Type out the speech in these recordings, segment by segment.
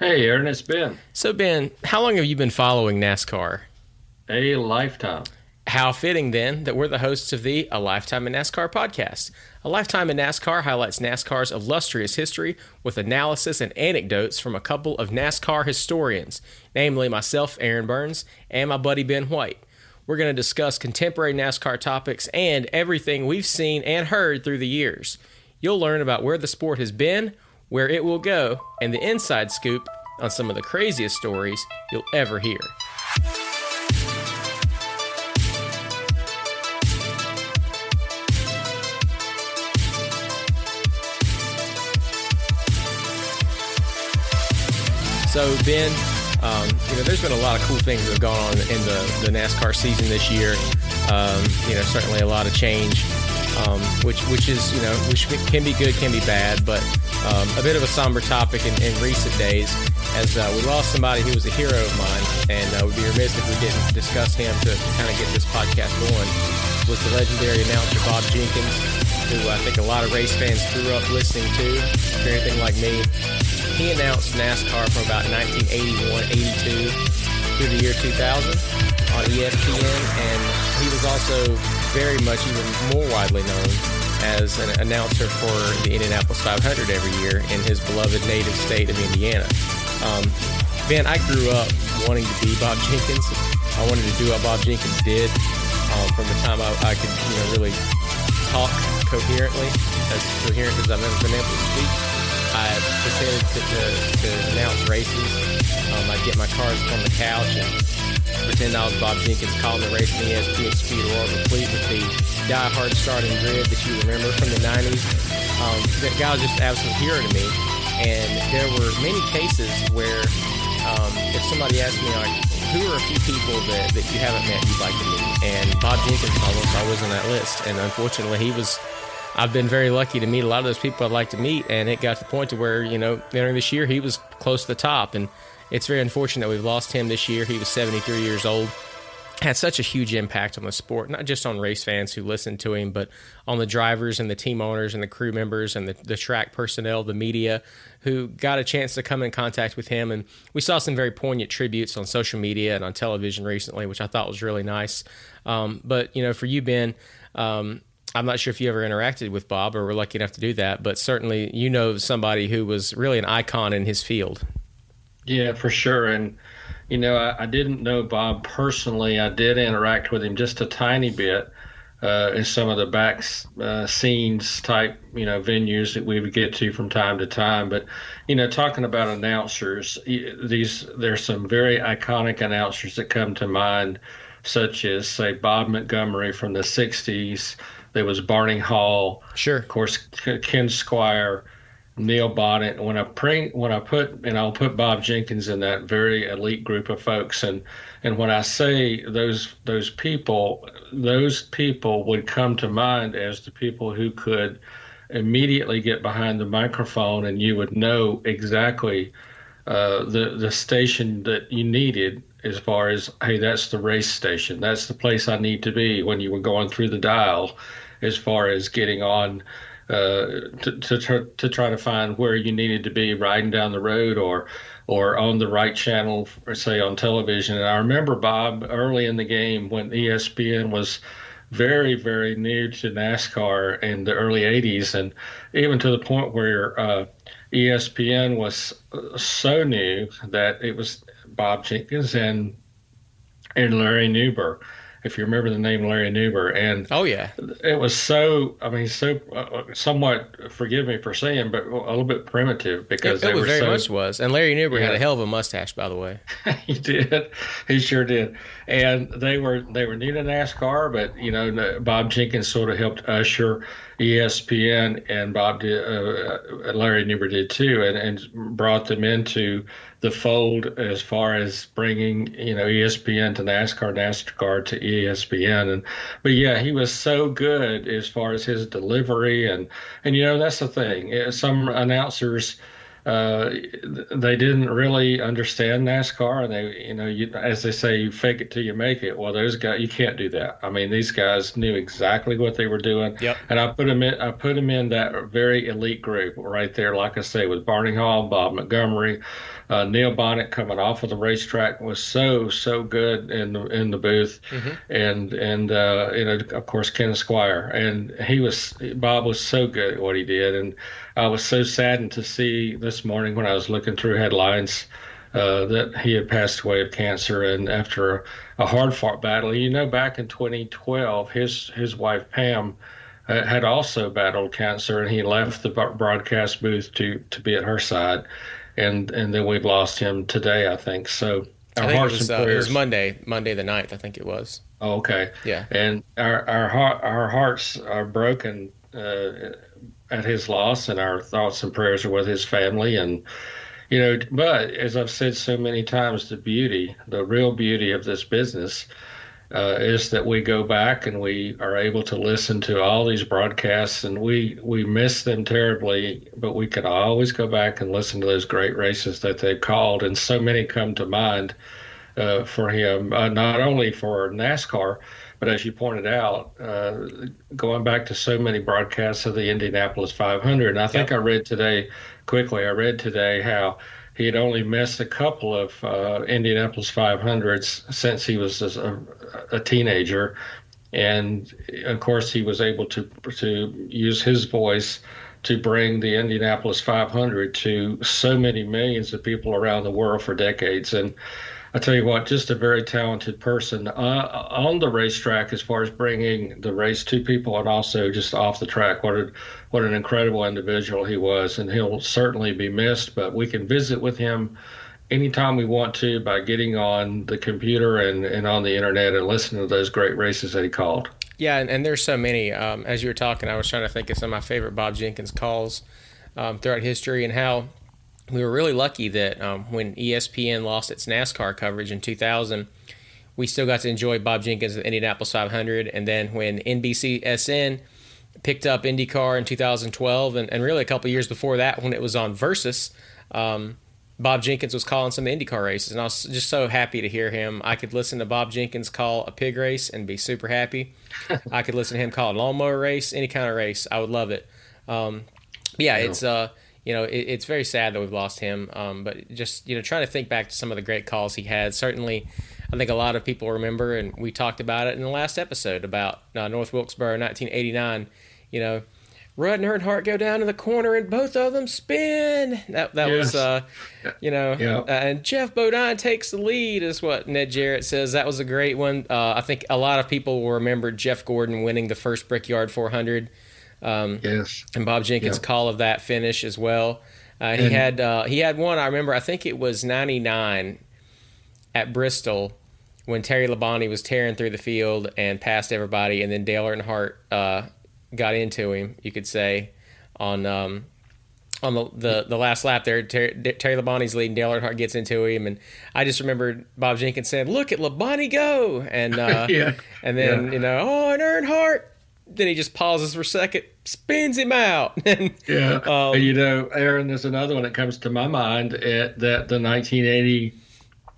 Hey, Aaron, it's Ben. So, Ben, how long have you been following NASCAR? A lifetime. How fitting then that we're the hosts of the A Lifetime in NASCAR podcast. A Lifetime in NASCAR highlights NASCAR's illustrious history with analysis and anecdotes from a couple of NASCAR historians, namely myself, Aaron Burns, and my buddy Ben White. We're going to discuss contemporary NASCAR topics and everything we've seen and heard through the years. You'll learn about where the sport has been, where it will go, and the inside scoop on some of the craziest stories you'll ever hear. So, Ben, um, you know, there's been a lot of cool things that have gone on in the, the NASCAR season this year. Um, you know, certainly a lot of change, um, which which is you know which can be good, can be bad, but um, a bit of a somber topic in, in recent days as uh, we lost somebody who was a hero of mine, and uh, we'd be remiss if we didn't discuss him to, to kind of get this podcast going. Was the legendary announcer Bob Jenkins, who I think a lot of race fans grew up listening to. If you're anything like me, he announced NASCAR from about 1981, 82 through the year 2000 on ESPN, and he was also very much even more widely known as an announcer for the Indianapolis 500 every year in his beloved native state of Indiana. Um, man, I grew up wanting to be Bob Jenkins. I wanted to do what Bob Jenkins did um, from the time I, I, could, you know, really talk coherently, as coherent as I've ever been able to speak. I pretended to, to, to announce races. Um, I'd get my cars on the couch and pretend I was Bob Jenkins calling the race in the ESPN Speed World, complete with the die-hard starting grid that you remember from the 90s. Um, that guy was just absolute hero to me. And there were many cases where um, if somebody asked me, like, who are a few people that, that you haven't met you'd like to meet? And Bob Jenkins almost always on that list. And unfortunately, he was. I've been very lucky to meet a lot of those people I'd like to meet, and it got to the point to where you know entering this year he was close to the top, and it's very unfortunate that we've lost him this year. He was 73 years old had such a huge impact on the sport, not just on race fans who listened to him, but on the drivers and the team owners and the crew members and the, the track personnel, the media who got a chance to come in contact with him. And we saw some very poignant tributes on social media and on television recently, which I thought was really nice. Um, but, you know, for you, Ben, um, I'm not sure if you ever interacted with Bob or were lucky enough to do that, but certainly you know somebody who was really an icon in his field. Yeah, for sure. And, you know, I, I, didn't know Bob personally. I did interact with him just a tiny bit uh, in some of the back uh, scenes type, you know, venues that we would get to from time to time. But, you know, talking about announcers, these there's some very iconic announcers that come to mind, such as say Bob Montgomery from the '60s. There was Barney Hall, sure, of course, Ken Squier. Neil Bonnett. When I bring, when I put, and I'll put Bob Jenkins in that very elite group of folks. And and when I say those those people, those people would come to mind as the people who could immediately get behind the microphone, and you would know exactly uh, the the station that you needed as far as hey, that's the race station. That's the place I need to be when you were going through the dial, as far as getting on uh, to, to, to try to find where you needed to be riding down the road or or on the right channel, say on television. And I remember Bob early in the game when ESPN was very very new to NASCAR in the early '80s, and even to the point where uh, ESPN was so new that it was Bob Jenkins and and Larry Nuber if you remember the name Larry Nuber. And oh yeah, it was so. I mean, so uh, somewhat. Forgive me for saying, but a little bit primitive because it, it very so, much was. And Larry Nuber yeah. had a hell of a mustache, by the way. he did. He sure did. And they were they were new to NASCAR, but you know, Bob Jenkins sort of helped usher ESPN, and Bob did. Uh, Larry Nuber did too, and and brought them into the fold as far as bringing you know ESPN to NASCAR, NASCAR to ESPN, and but yeah, he was so good as far as his delivery and and you know that's the thing. Some announcers uh, they didn't really understand NASCAR, and they, you know, you, as they say, you fake it till you make it. Well, those guys, you can't do that. I mean, these guys knew exactly what they were doing. Yep. And I put them in, I put them in that very elite group right there, like I say, with Barney Hall, Bob Montgomery, uh, Neil Bonnett coming off of the racetrack was so so good in the in the booth, mm-hmm. and and uh, you know of course Ken Squier, and he was Bob was so good at what he did, and I was so saddened to see this morning when I was looking through headlines. Uh, that he had passed away of cancer, and after a, a hard fought battle, you know, back in 2012, his his wife Pam uh, had also battled cancer, and he left the broadcast booth to to be at her side and and then we've lost him today, I think. So our think hearts it was, and prayers. Uh, it was Monday, Monday the 9th, I think it was. Oh, okay. Yeah. And our our heart our hearts are broken uh, at his loss, and our thoughts and prayers are with his family and. You know, but as I've said so many times, the beauty, the real beauty of this business uh, is that we go back and we are able to listen to all these broadcasts and we we miss them terribly but we can always go back and listen to those great races that they called and so many come to mind uh, for him uh, not only for NASCAR but as you pointed out uh, going back to so many broadcasts of the Indianapolis 500 and I think I read today quickly I read today how he had only missed a couple of uh, Indianapolis 500s since he was a, a, teenager, and of course he was able to to use his voice to bring the Indianapolis 500 to so many millions of people around the world for decades. And I tell you what, just a very talented person uh, on the racetrack as far as bringing the race to people, and also just off the track. What a, what an incredible individual he was, and he'll certainly be missed. But we can visit with him anytime we want to by getting on the computer and, and on the internet and listening to those great races that he called. Yeah, and, and there's so many. Um, as you were talking, I was trying to think of some of my favorite Bob Jenkins calls um, throughout history and how we were really lucky that um, when ESPN lost its NASCAR coverage in 2000, we still got to enjoy Bob Jenkins at Indianapolis 500. And then when NBCSN picked up IndyCar in 2012, and, and really a couple years before that, when it was on Versus, um, Bob Jenkins was calling some IndyCar races, and I was just so happy to hear him. I could listen to Bob Jenkins call a pig race and be super happy. I could listen to him call a lawnmower race, any kind of race. I would love it. Um, yeah, yeah, it's uh, you know, it, it's very sad that we've lost him. Um, but just you know, trying to think back to some of the great calls he had. Certainly, I think a lot of people remember, and we talked about it in the last episode about uh, North Wilkesboro, 1989. You know, Rudd and Earnhardt go down to the corner and both of them spin. That that yes. was, uh, you know, yeah. uh, and Geoff Bodine takes the lead, is what Ned Jarrett says. That was a great one. Uh, I think a lot of people will remember Jeff Gordon winning the first Brickyard 400. Um, yes. And Bob Jenkins' yeah. call of that finish as well. Uh, he and, had uh, he had one. I remember. I think it was '99 at Bristol when Terry Labonte was tearing through the field and passed everybody, and then Dale Earnhardt uh, got into him. You could say on um, on the, the, the last lap there, Terry, Terry Labonte's leading. Dale Earnhardt gets into him, and I just remember Bob Jenkins saying, "Look at Labonte go!" And uh, yeah. and then yeah. you know, oh, and Earnhardt then he just pauses for a second, spins him out. and, yeah. Um, you know, Aaron, there's another one that comes to my mind at that the 1980,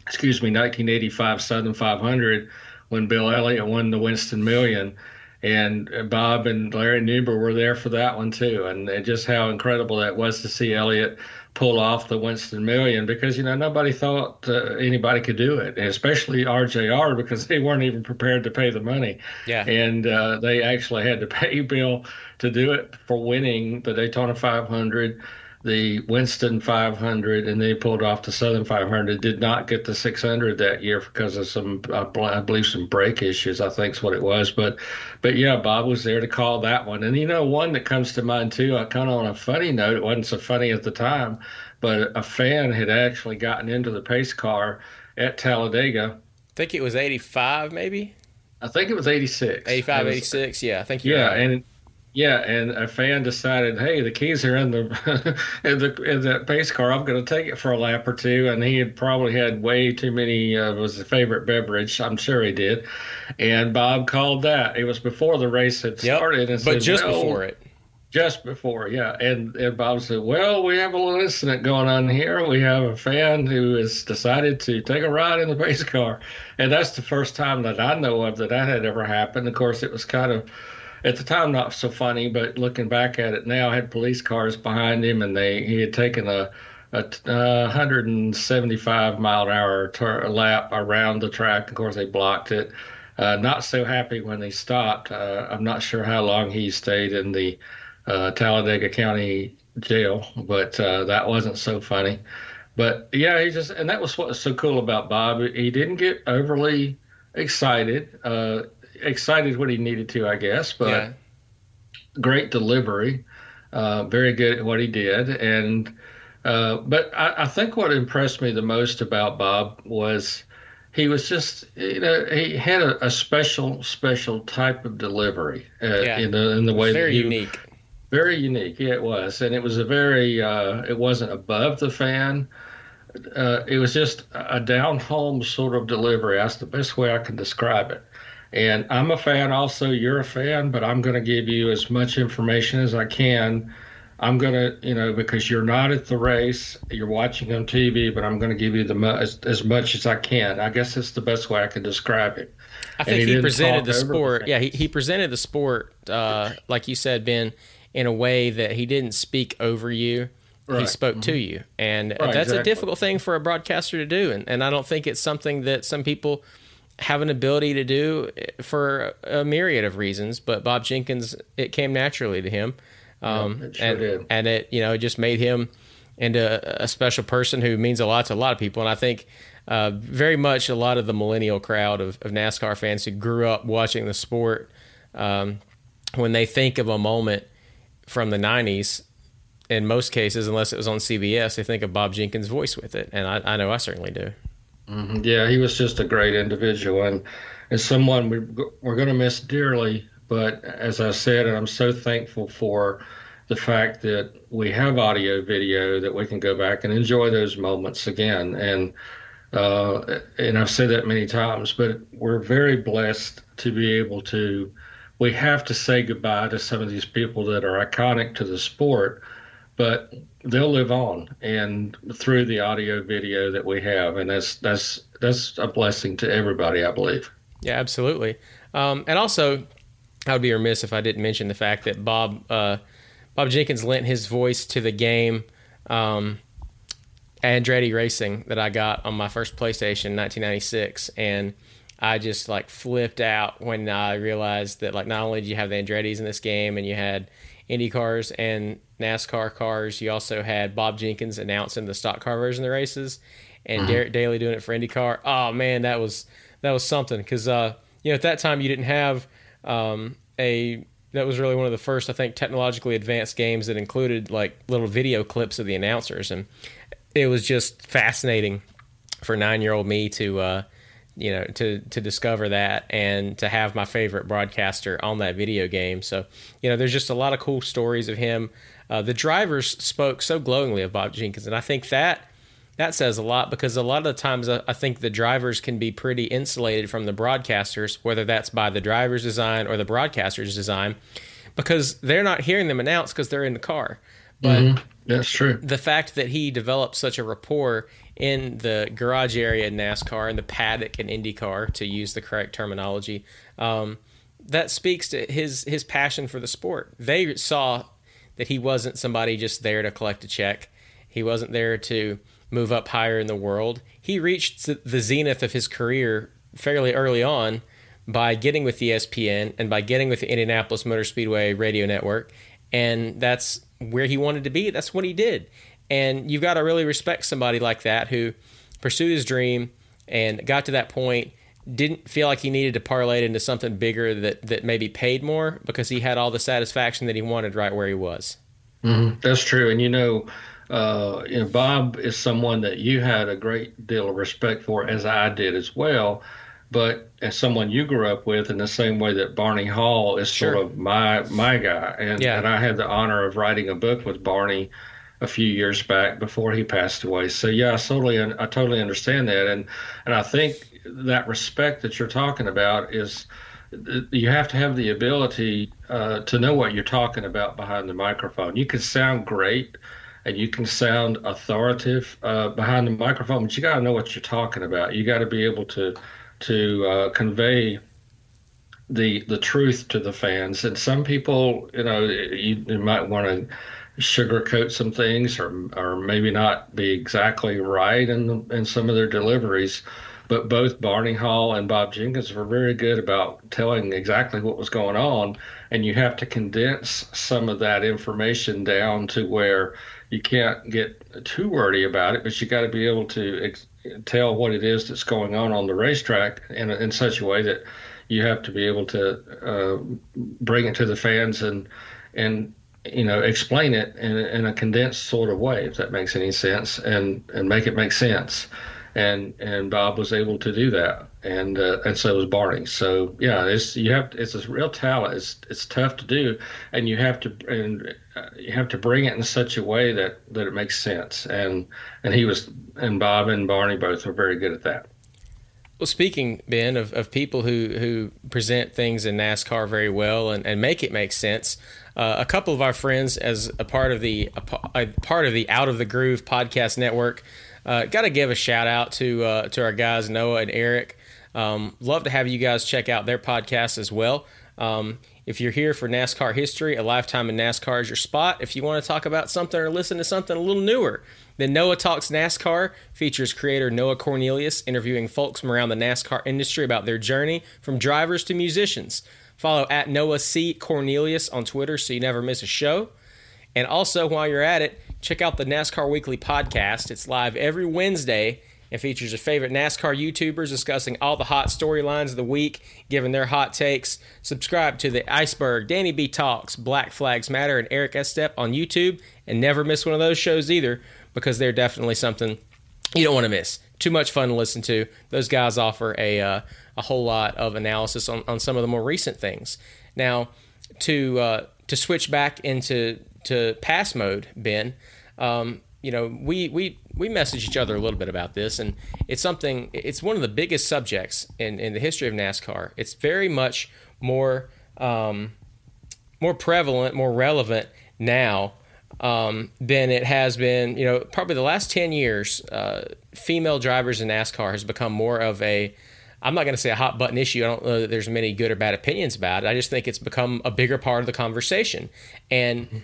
excuse me, 1985 Southern 500 when Bill Elliott won the Winston Million. And Bob and Larry Nuber were there for that one too. And just how incredible that was to see Elliott pull off the Winston Million because you know nobody thought uh, anybody could do it, especially RJR because they weren't even prepared to pay the money. Yeah, and uh, they actually had to pay Bill to do it for winning the Daytona 500. The Winston 500, and then he pulled off the Southern 500. Did not get the 600 that year because of some, uh, I believe, some brake issues. I think is what it was. But, but yeah, Bob was there to call that one. And you know, one that comes to mind too. I kind of on a funny note. It wasn't so funny at the time, but a fan had actually gotten into the pace car at Talladega. I think it was 85, maybe. I think it was 86. 85, was, 86. Yeah, I think Yeah, right. and yeah, and a fan decided, hey, the keys are in the in the in that pace car. I'm going to take it for a lap or two. And he had probably had way too many uh, of his favorite beverage. I'm sure he did. And Bob called that. It was before the race had yep, started. And but said, just before it. Just before, yeah. And, and Bob said, Well, we have a little incident going on here. We have a fan who has decided to take a ride in the pace car. And that's the first time that I know of that that had ever happened. Of course, it was kind of at the time not so funny, but looking back at it now, had police cars behind him, and they he had taken a a, a 175 mile an hour tur- lap around the track. Of course, they blocked it. Uh, not so happy when they stopped. Uh, I'm not sure how long he stayed in the uh, Talladega County jail, but uh, that wasn't so funny. But yeah, he just and that was what was so cool about Bob. He didn't get overly excited. Excited when he needed to, I guess. But yeah. great delivery, uh, very good at what he did, and uh, but I, I, think what impressed me the most about Bob was he was just you know he had a, a special special type of delivery uh, yeah. in the in the way very that he, unique. Very unique, yeah, it was, and it was a very. Uh, it wasn't above the fan. Uh, it was just a down home sort of delivery. That's the best way I can describe it. And I'm a fan also, you're a fan, but I'm going to give you as much information as I can. I'm going to, you know, because you're not at the race, you're watching on TV, but I'm going to give you the as, as much as I can. I guess that's the best way I can describe it. I think he, he presented the sport. Yeah, he, he presented the sport, uh, like you said, Ben, in a way that he didn't speak over you. Right. He spoke mm-hmm. to you. And right, that's exactly. a difficult thing for a broadcaster to do. And, and I don't think it's something that some people – have an ability to do for a myriad of reasons, but Bob Jenkins, it came naturally to him. Um, yeah, sure and, did. and it, you know, it just made him into a special person who means a lot to a lot of people. And I think uh, very much a lot of the millennial crowd of, of NASCAR fans who grew up watching the sport, um, when they think of a moment from the 90s, in most cases, unless it was on CBS, they think of Bob Jenkins' voice with it. And I, I know I certainly do. Mm-hmm. Yeah, he was just a great individual and, and someone we, we're going to miss dearly. But as I said, and I'm so thankful for the fact that we have audio video that we can go back and enjoy those moments again. And uh, and I've said that many times, but we're very blessed to be able to. We have to say goodbye to some of these people that are iconic to the sport, but they'll live on and through the audio video that we have and that's that's that's a blessing to everybody i believe. Yeah absolutely. Um, and also i would be remiss if i didn't mention the fact that bob uh, bob jenkins lent his voice to the game um, andretti racing that i got on my first playstation in 1996 and I just like flipped out when I realized that like not only did you have the Andretti's in this game and you had Indy cars and NASCAR cars. You also had Bob Jenkins announcing the stock car version of the races, and mm-hmm. Derek Daly doing it for IndyCar. Oh man, that was that was something because uh, you know at that time you didn't have um, a that was really one of the first I think technologically advanced games that included like little video clips of the announcers, and it was just fascinating for nine year old me to uh, you know to to discover that and to have my favorite broadcaster on that video game. So you know there's just a lot of cool stories of him. Uh, the drivers spoke so glowingly of bob jenkins and i think that that says a lot because a lot of the times I, I think the drivers can be pretty insulated from the broadcasters whether that's by the driver's design or the broadcaster's design because they're not hearing them announce because they're in the car. But mm-hmm. that's true. the fact that he developed such a rapport in the garage area in NASCAR and the paddock in IndyCar, to use the correct terminology. Um, that speaks to his his passion for the sport. They saw that he wasn't somebody just there to collect a check. He wasn't there to move up higher in the world. He reached the zenith of his career fairly early on by getting with the ESPN and by getting with the Indianapolis Motor Speedway radio network. And that's where he wanted to be, that's what he did. And you've got to really respect somebody like that who pursued his dream and got to that point didn't feel like he needed to parlay it into something bigger that that maybe paid more because he had all the satisfaction that he wanted right where he was. Mm-hmm. That's true, and you know, uh, you know, Bob is someone that you had a great deal of respect for, as I did as well. But as someone you grew up with, in the same way that Barney Hall is sure. sort of my my guy, and yeah. and I had the honor of writing a book with Barney a few years back before he passed away. So yeah, I totally I totally understand that, and and I think that respect that you're talking about is you have to have the ability uh, to know what you're talking about behind the microphone. You can sound great and you can sound authoritative uh, behind the microphone, but you got to know what you're talking about. You got to be able to to uh, convey the the truth to the fans. And some people, you know, you, you might want to sugarcoat some things or or maybe not be exactly right in in some of their deliveries but both Barney Hall and Bob Jenkins were very good about telling exactly what was going on. And you have to condense some of that information down to where you can't get too wordy about it, but you got to be able to ex- tell what it is that's going on on the racetrack in, in such a way that you have to be able to uh, bring it to the fans and and you know explain it in, in a condensed sort of way, if that makes any sense, and and make it make sense and and Bob was able to do that, and uh, and so was Barney. So yeah, it's you have it's a real talent. It's it's tough to do, and you have to and uh, you have to bring it in such a way that that it makes sense. And and he was and Bob and Barney both were very good at that. Well, speaking Ben of, of people who who present things in NASCAR very well and, and make it make sense. Uh, a couple of our friends, as a part of the a, part of the Out of the Groove podcast network, uh, Got to give a shout out to uh, to our guys Noah and Eric. Um, love to have you guys check out their podcast as well. Um, if you're here for NASCAR history, a lifetime in NASCAR is your spot. If you want to talk about something or listen to something a little newer, then Noah Talks NASCAR features creator Noah Cornelius interviewing folks from around the NASCAR industry about their journey from drivers to musicians. Follow at Noah C. Cornelius on Twitter so you never miss a show. And also, while you're at it, check out the NASCAR Weekly podcast. It's live every Wednesday and features your favorite NASCAR YouTubers discussing all the hot storylines of the week, giving their hot takes. Subscribe to the Iceberg, Danny B Talks, Black Flags Matter, and Eric Estep on YouTube, and never miss one of those shows either because they're definitely something you don't want to miss. Too much fun to listen to. Those guys offer a uh, a whole lot of analysis on, on some of the more recent things. Now, to uh, to switch back into to pass mode, Ben, um, you know, we we we message each other a little bit about this, and it's something. It's one of the biggest subjects in in the history of NASCAR. It's very much more um, more prevalent, more relevant now um, than it has been. You know, probably the last ten years, uh, female drivers in NASCAR has become more of a I'm not going to say a hot button issue. I don't know that there's many good or bad opinions about it. I just think it's become a bigger part of the conversation. And, mm-hmm.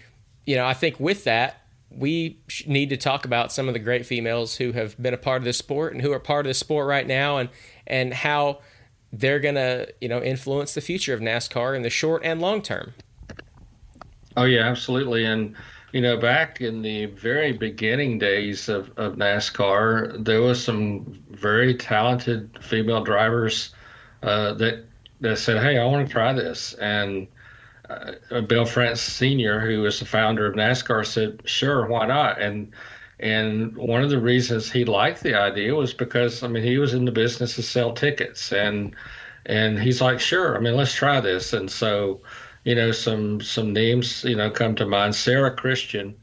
you know, I think with that, we need to talk about some of the great females who have been a part of this sport and who are part of this sport right now and and how they're going to, you know, influence the future of NASCAR in the short and long term. Oh yeah, absolutely. And you know, back in the very beginning days of, of NASCAR, there was some very talented female drivers uh, that that said, "Hey, I want to try this," and uh, Bill France Sr., who was the founder of NASCAR, said, "Sure, why not?" And and one of the reasons he liked the idea was because I mean he was in the business to sell tickets, and and he's like, "Sure, I mean let's try this." And so, you know, some some names you know come to mind. Sara Christian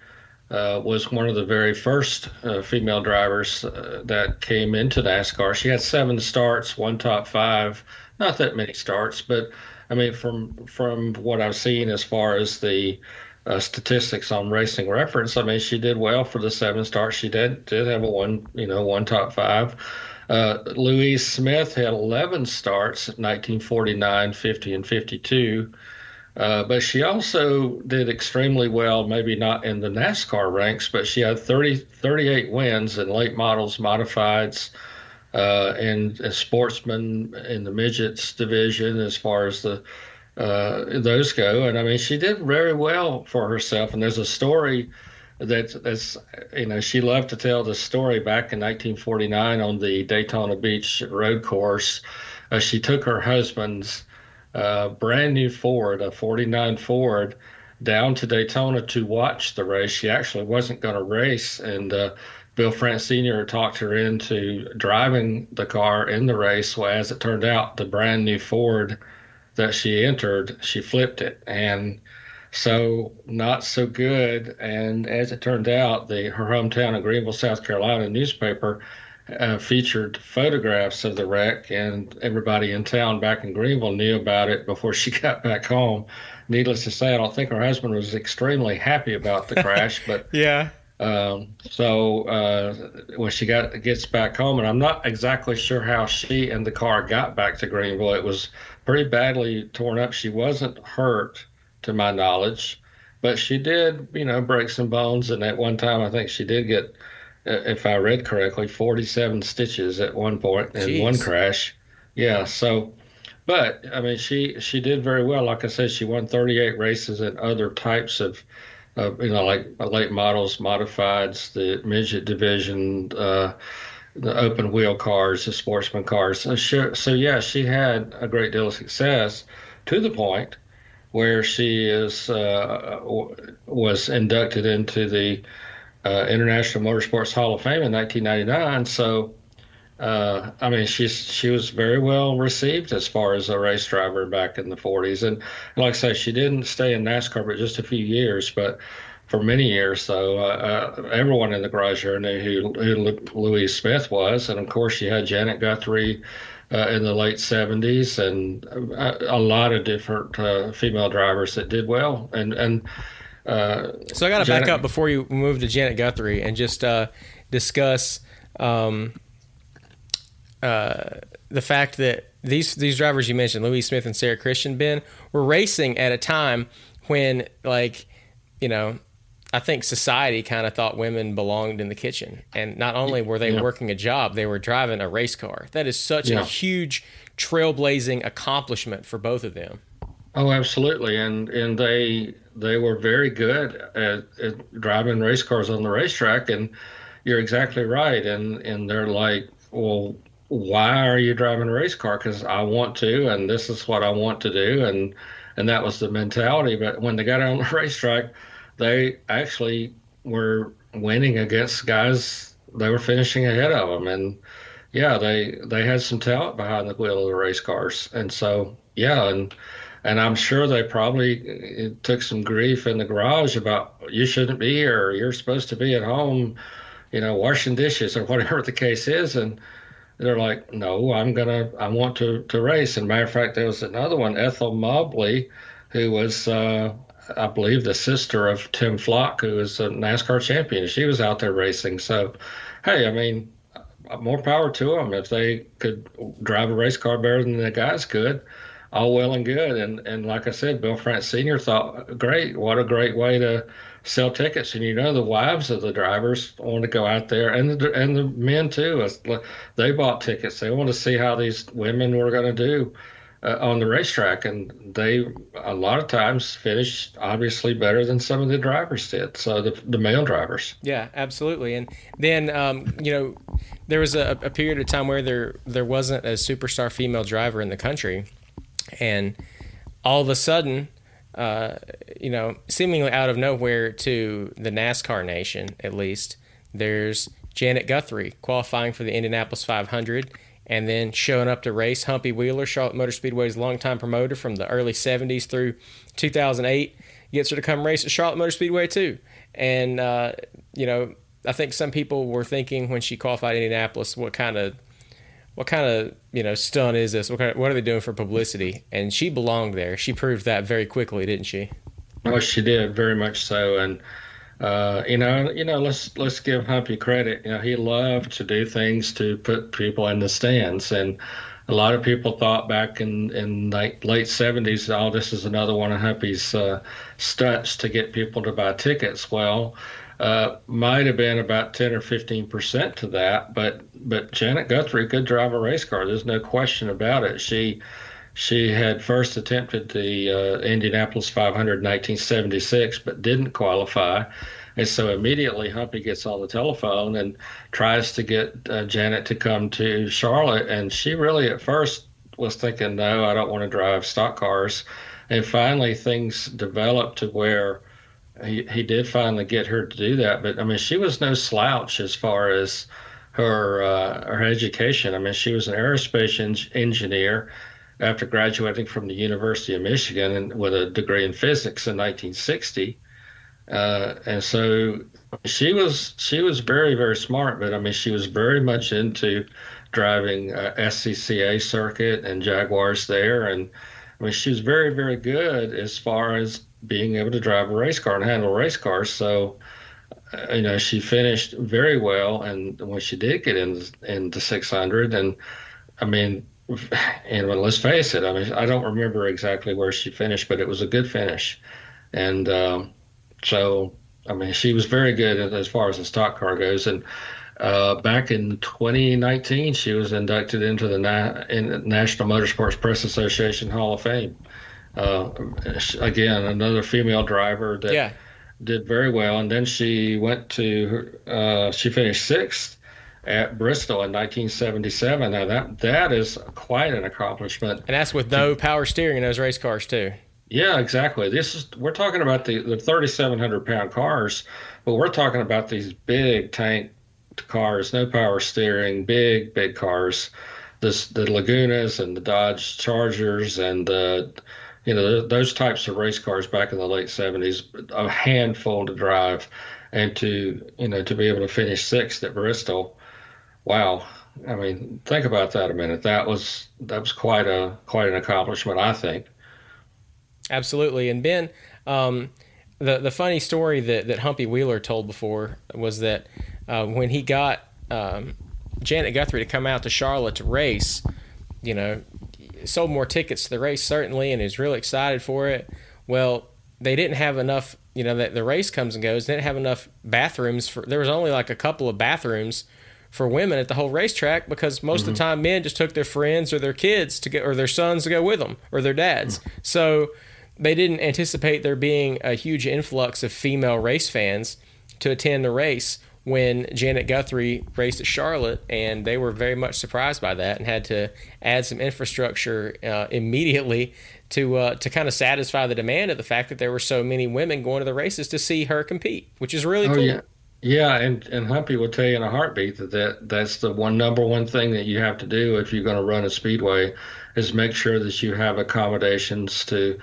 uh, was one of the very first uh, female drivers uh, that came into NASCAR. She had seven starts, one top five, not that many starts, but I mean, from from what I've seen as far as the uh, statistics on Racing Reference, I mean, she did well for the seven starts. She did did have a one, you know, one top five. Uh, Louise Smith had 11 starts, 1949, 50, and 52. Uh, but she also did extremely well, maybe not in the NASCAR ranks, but she had 30, 38 wins in late models, modifieds, uh, and a sportsman in the midgets division as far as the uh, those go. And I mean, she did very well for herself. And there's a story that's, that's you know, she loved to tell the story back in 1949 on the Daytona Beach road course. Uh, she took her husband's uh, brand new Ford, a 49 Ford, down to Daytona to watch the race. She actually wasn't going to race. And, uh, Bill France Sr. talked her into driving the car in the race. Well, as it turned out, the brand new Ford that she entered, she flipped it, and so not so good. And as it turned out, the her hometown of Greenville, South Carolina newspaper uh, featured photographs of the wreck, and everybody in town back in Greenville knew about it before she got back home. Needless to say, I don't think her husband was extremely happy about the crash, but yeah. Um, so uh, when she got gets back home, and I'm not exactly sure how she and the car got back to Greenville. It was pretty badly torn up. She wasn't hurt, to my knowledge, but she did, you know, break some bones. And at one time, I think she did get, if I read correctly, 47 stitches at one point in Jeez. one crash. Yeah. So, but I mean, she she did very well. Like I said, she won 38 races in other types of. Uh, you know, like late models, modifieds, the midget division, uh, the open wheel cars, the sportsman cars. So, she, so yeah, she had a great deal of success to the point where she is uh, was inducted into the uh, International Motorsports Hall of Fame in 1999. So, uh, I mean, she's she was very well received as far as a race driver back in the 40s, and, like I say, she didn't stay in NASCAR but just a few years, but for many years. So uh, uh, everyone in the garage here knew who, who Louise Smith was, and of course she had Janet Guthrie uh, in the late '70s, and a, a lot of different uh, female drivers that did well. And and uh, so I got to back up before you move to Janet Guthrie and just uh, discuss. Um, the fact that these these drivers you mentioned, Louise Smith and Sara Christian, Ben, were racing at a time when like you know I think society kind of thought women belonged in the kitchen. And not only were they yeah. working a job, they were driving a race car. That is such yeah. a huge trailblazing accomplishment for both of them. Oh, absolutely. And and they they were very good at, at driving race cars on the racetrack and you're exactly right. And and they're like, "Well, why are you driving a race car? Cuz I want to and this is what I want to do." And and that was the mentality, but when they got on the racetrack, they actually were winning against guys they were finishing ahead of them and yeah they they had some talent behind the wheel of the race cars and so yeah and and I'm sure they probably took some grief in the garage about you shouldn't be here you're supposed to be at home you know washing dishes or whatever the case is and they're like no I'm gonna I want to to race and matter of fact there was another one Ethel Mobley who was uh, I believe, the sister of Tim Flock, who is a NASCAR champion. She was out there racing. So, hey, I mean, more power to them. If they could drive a race car better than the guys could, all well and good. And and like I said, Bill France Sr. thought, great, what a great way to sell tickets. And you know, the wives of the drivers want to go out there, and the and the men too. They bought tickets. They want to see how these women were going to do uh, on the racetrack, and they a lot of times finished obviously better than some of the drivers did. So the the male drivers. Yeah, absolutely. And then um, you know there was a, a period of time where there there wasn't a superstar female driver in the country, and all of a sudden. Uh, you know, seemingly out of nowhere to the NASCAR nation, at least, there's Janet Guthrie qualifying for the Indianapolis 500 and then showing up to race Humpy Wheeler, Charlotte Motor Speedway's longtime promoter from the early 70s through 2008, gets her to come race at Charlotte Motor Speedway too. And, uh, you know, I think some people were thinking when she qualified Indianapolis, what kind of what kind of you know stunt is this? What kind of, what are they doing for publicity? And she belonged there. She proved that very quickly, didn't she? Well, she did very much so, and uh, you know, you know, let's let's give Humpy credit. You know, he loved to do things to put people in the stands, and a lot of people thought back in in late seventies, oh, this is another one of Humpy's uh, stunts to get people to buy tickets. Well, uh, might have been about ten or fifteen percent to that, but but Janet Guthrie could drive a race car. There's no question about it. She She had first attempted the uh, Indianapolis 500 in 1976, but didn't qualify. And so immediately Humpy gets on the telephone and tries to get uh, Janet to come to Charlotte. And she really at first was thinking, no, I don't want to drive stock cars. And finally, things developed to where he, he did finally get her to do that. But I mean, she was no slouch as far as her uh, her education. I mean, she was an aerospace en- engineer after graduating from the University of Michigan and with a degree in physics in 1960. Uh, and so she was she was very very smart, but I mean she was very much into driving uh, SCCA circuit and Jaguars there, and I mean she was very very good as far as being able to drive a race car and handle race cars. So uh, you know she finished very well, and when she did get in into 600, and I mean and let's face it, I mean I don't remember exactly where she finished, but it was a good finish, and um, so, I mean, she was very good as far as the stock car goes. And uh, back in 2019, she was inducted into the Na- National Motorsports Press Association Hall of Fame. Uh, again, another female driver that yeah. did very well. And then she went to, uh, she finished sixth at Bristol in 1977. Now that that is quite an accomplishment. And that's with no power steering in those race cars too. Yeah, exactly. This is we're talking about the the 3,700 pound cars, but we're talking about these big tank cars, no power steering, big big cars. This the Lagunas and the Dodge Chargers and the you know those types of race cars back in the late 70s, a handful to drive, and to you know to be able to finish sixth at Bristol. Wow, I mean, think about that a minute. That was that was quite a quite an accomplishment, I think. Absolutely. And Ben, um, the the funny story that that Humpy Wheeler told before was that uh, when he got um, Janet Guthrie to come out to Charlotte to race, you know, sold more tickets to the race certainly, and is really excited for it. Well, they didn't have enough. You know, that the race comes and goes. They didn't have enough bathrooms for. There was only like a couple of bathrooms for women at the whole racetrack because most mm-hmm. of the mm-hmm. time men just took their friends or their kids to get or their sons to go with them or their dads. Mm-hmm. So they didn't anticipate there being a huge influx of female race fans to attend the race when Janet Guthrie raced at Charlotte, and they were very much surprised by that and had to add some infrastructure uh, immediately to uh, to kind of satisfy the demand of the fact that there were so many women going to the races to see her compete, which is really oh, cool. Yeah. Yeah, and and Humpy will tell you in a heartbeat that, that that's the one number one thing that you have to do if you're going to run a speedway is make sure that you have accommodations to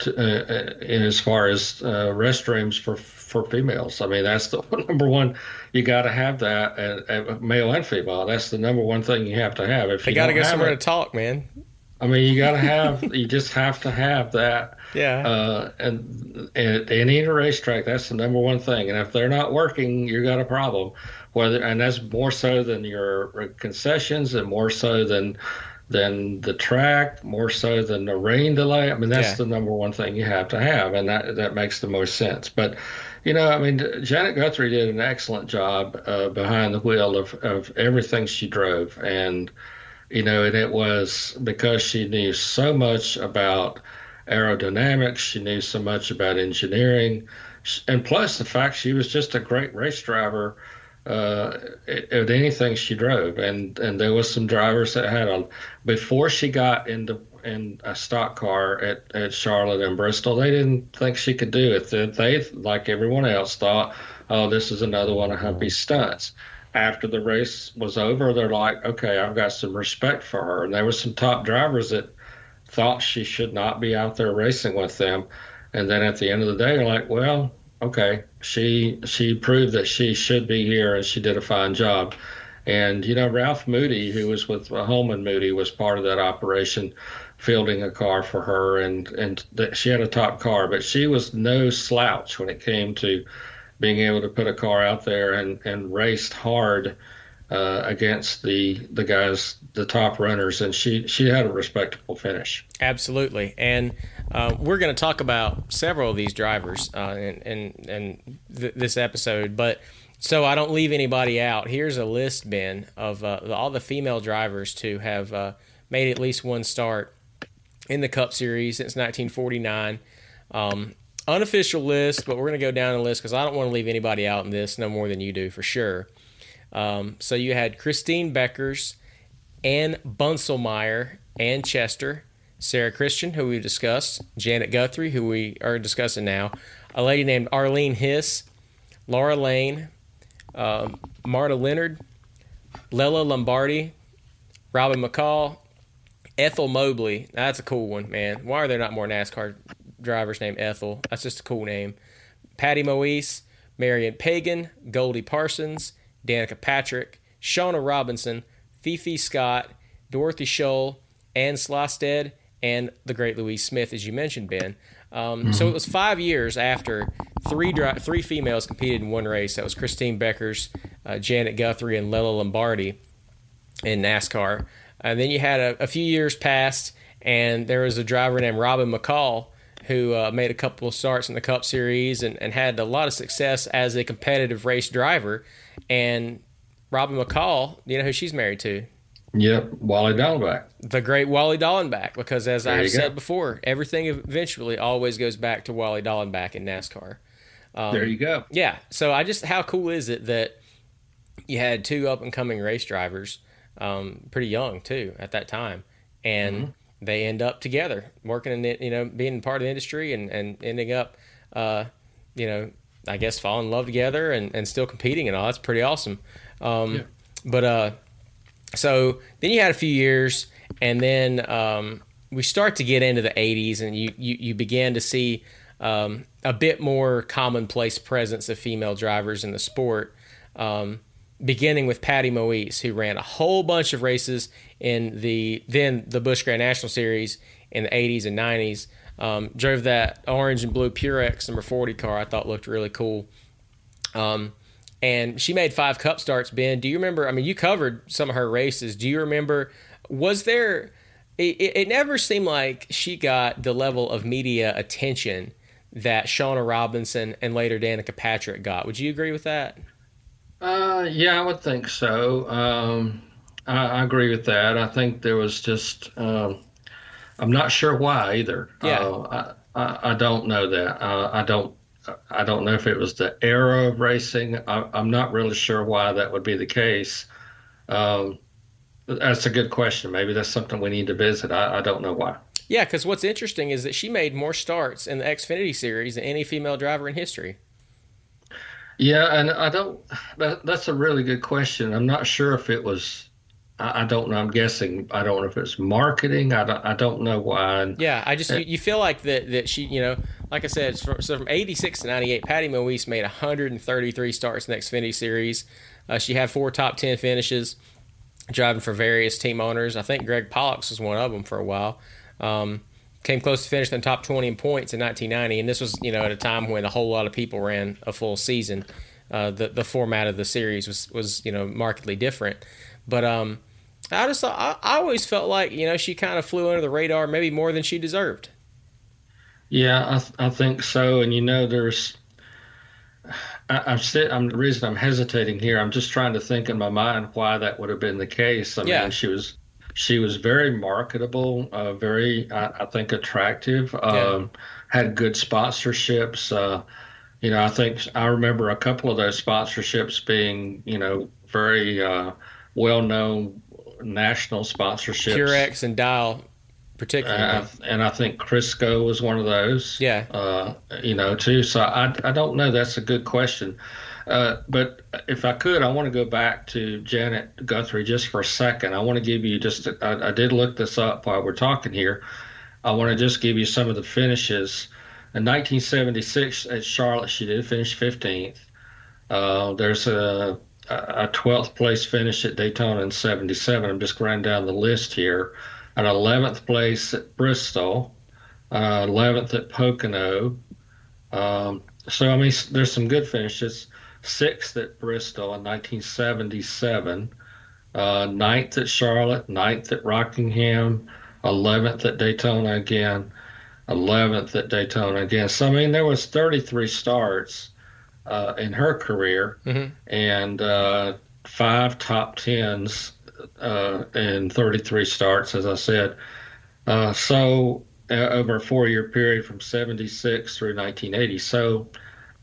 to, uh, uh as far as uh, restrooms for for females. I mean, that's the number one. You got to have that, uh, male and female. That's the number one thing you have to have. If they got to go somewhere it, to talk, man. I mean, you got to have. you just have to have that. Yeah. Uh, and, and any racetrack, that's the number one thing. And if they're not working, you got a problem. Whether and that's more so than your concessions, and more so than than the track, more so than the rain delay. I mean, that's yeah. the number one thing you have to have, and that that makes the most sense. But you know, I mean, Janet Guthrie did an excellent job uh, behind the wheel of of everything she drove, and you know, and it was because she knew so much about aerodynamics, she knew so much about engineering, and plus the fact she was just a great race driver uh, at anything she drove, and and there was some drivers that had a before she got into in a stock car at, at Charlotte and Bristol, they didn't think she could do it. They, they like everyone else thought, oh, this is another one of mm-hmm. Humpy's stunts. After the race was over, they're like, okay, I've got some respect for her. And there were some top drivers that thought she should not be out there racing with them. And then at the end of the day, they're like, well, okay, she she proved that she should be here and she did a fine job. And you know, Ralph Moody, who was with uh, Holman Moody, was part of that operation, fielding a car for her, and and th- she had a top car, but she was no slouch when it came to being able to put a car out there and and raced hard uh, against the the guys, the top runners, and she she had a respectable finish. Absolutely, and uh, we're going to talk about several of these drivers uh, in in, in th- this episode, but. So I don't leave anybody out. Here's a list, Ben, of uh, all the female drivers to have uh, made at least one start in the Cup Series since 1949. Um, unofficial list, but we're going to go down the list because I don't want to leave anybody out in this no more than you do for sure. Um, so you had Christine Beckers, Ann Bunselmeyer, Ann Chester, Sara Christian, who we discussed, Janet Guthrie, who we are discussing now, a lady named Arlene Hiss, Laura Lane, um, Marta Leonard, Lella Lombardi, Robin McCall, Ethel Mobley. That's a cool one, man. Why are there not more NASCAR drivers named Ethel? That's just a cool name. Patty Moise, Marion Pagan, Goldie Parsons, Danica Patrick, Shauna Robinson, Fifi Scott, Dorothy Scholl, Ann Slosted, and the great Louise Smith, as you mentioned, Ben. Um, mm-hmm. So it was five years after three dri- three females competed in one race. That was Christine Beckers, uh, Janet Guthrie, and Lella Lombardi in NASCAR. And then you had a, a, few years passed, and there was a driver named Robin McCall who uh, made a couple of starts in the Cup Series and, and had a lot of success as a competitive race driver. And Robin McCall, you know who she's married to? Yep, Wally Dallenbach. The great Wally Dallenbach, because as I've said go. before, everything eventually always goes back to Wally Dallenbach in NASCAR. Um, there you go. Yeah. So I just, how cool is it that you had two up and coming race drivers, um, pretty young too at that time, and mm-hmm. they end up together working in it, you know, being part of the industry and, and ending up, uh, you know, I guess falling in love together and, and still competing and all. That's pretty awesome. Um, yeah. But, uh, so then you had a few years, and then um, we start to get into the 80s, and you, you, you began to see um, a bit more commonplace presence of female drivers in the sport, um, beginning with Patty Moise, who ran a whole bunch of races in the then the Busch Grand National Series in the 80s and 90s. Um, drove that orange and blue Purex number 40 car. I thought looked really cool. Um, and she made five cup starts. Ben, do you remember? I mean, you covered some of her races. Do you remember? Was there? It, it never seemed like she got the level of media attention that Shauna Robinson and later Danica Patrick got. Would you agree with that? Uh, yeah, I would think so. Um, I, I, agree with that. I think there was just, um, I'm not sure why either. Yeah. Uh, I, I, I, don't know that. Uh, I don't I don't know if it was the era of racing. I, am not really sure why that would be the case. Um, that's a good question. Maybe that's something we need to visit. I, I don't know why. Yeah, because what's interesting is that she made more starts in the Xfinity series than any female driver in history. Yeah, and I don't. That, that's a really good question. I'm not sure if it was I, don't know. I'm guessing. I don't know if it's marketing. I don't, I don't know why. Yeah, I just you, you, feel like that that she you know like I said so from 86 to 98, Patty Moise made 133 starts in the Xfinity Series. Uh, she had four top 10 finishes, driving for various team owners. I think Greg Pollex was one of them for a while. Um, came close to finishing the top 20 in points in 1990, and this was you know at a time when a whole lot of people ran a full season. Uh, the the format of the series was was you know markedly different, but um, I just I, I always felt like you know she kind of flew under the radar maybe more than she deserved. Yeah, I, th- I think so. And you know, there's I, I've said I'm the reason I'm hesitating here. I'm just trying to think in my mind why that would have been the case. I yeah. mean, she was she was very marketable, uh, very I, I, think attractive. Um, yeah. Had good sponsorships. Uh, you know, I think I remember a couple of those sponsorships being you know very uh, well known national sponsorships. Purex and Dial, particularly. Uh, and I think Crisco was one of those. Yeah. Uh, you know, too. So I, I don't know. That's a good question. Uh, but if I could, I want to go back to Janet Guthrie just for a second. I want to give you just, I, I did look this up while we're talking here. I want to just give you some of the finishes. In 1976 at Charlotte, she did finish 15th. Uh, there's a a 12th place finish at Daytona in 77. I'm just running down the list here. An 11th place at Bristol, uh, 11th at Pocono. Um, so, I mean, there's some good finishes. Sixth at Bristol in 1977, uh, ninth at Charlotte, ninth at Rockingham, 11th at Daytona again, 11th at Daytona again. So, I mean, there was 33 starts uh, in her career, mm-hmm. and uh, five top tens uh, in 33 starts, as I said. Uh, so uh, over a four year period from 76 through 1980. So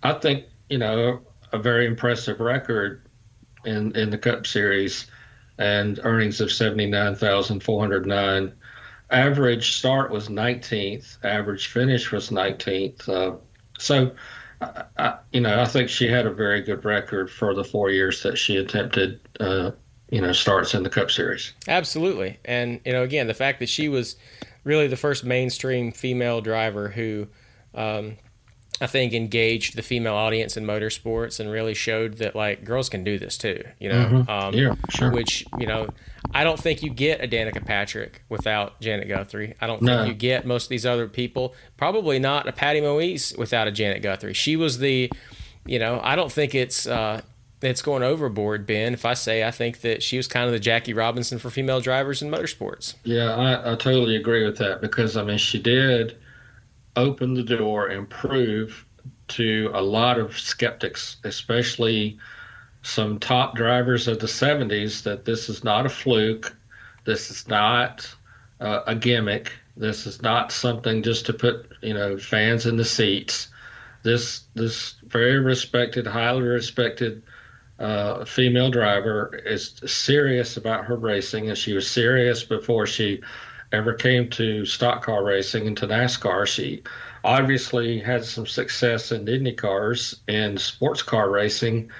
I think, you know, a very impressive record in, in the Cup Series and earnings of 79,409. Average start was 19th, average finish was 19th. Uh, so, I, you know, I think she had a very good record for the four years that she attempted, uh, you know, starts in the Cup Series. Absolutely. And, you know, again, the fact that she was really the first mainstream female driver who um, I think engaged the female audience in motorsports and really showed that like girls can do this too, you know. Mm-hmm. Um, yeah, sure. Which you know, I don't think you get a Danica Patrick without Janet Guthrie. I don't think you get most of these other people. Probably not a Patty Moise without a Janet Guthrie. She was the, you know, I don't think it's uh, it's going overboard, Ben. If I say I think that she was kind of the Jackie Robinson for female drivers in motorsports. Yeah, I, I totally agree with that because I mean she did opened the door and prove to a lot of skeptics, especially some top drivers of the 70s, that this is not a fluke. This is not uh, a gimmick. This is not something just to put, you know, fans in the seats. This this very respected, highly respected uh, female driver is serious about her racing, and she was serious before she ever came to stock car racing and to NASCAR. She obviously had some success in Indy cars and sports car racing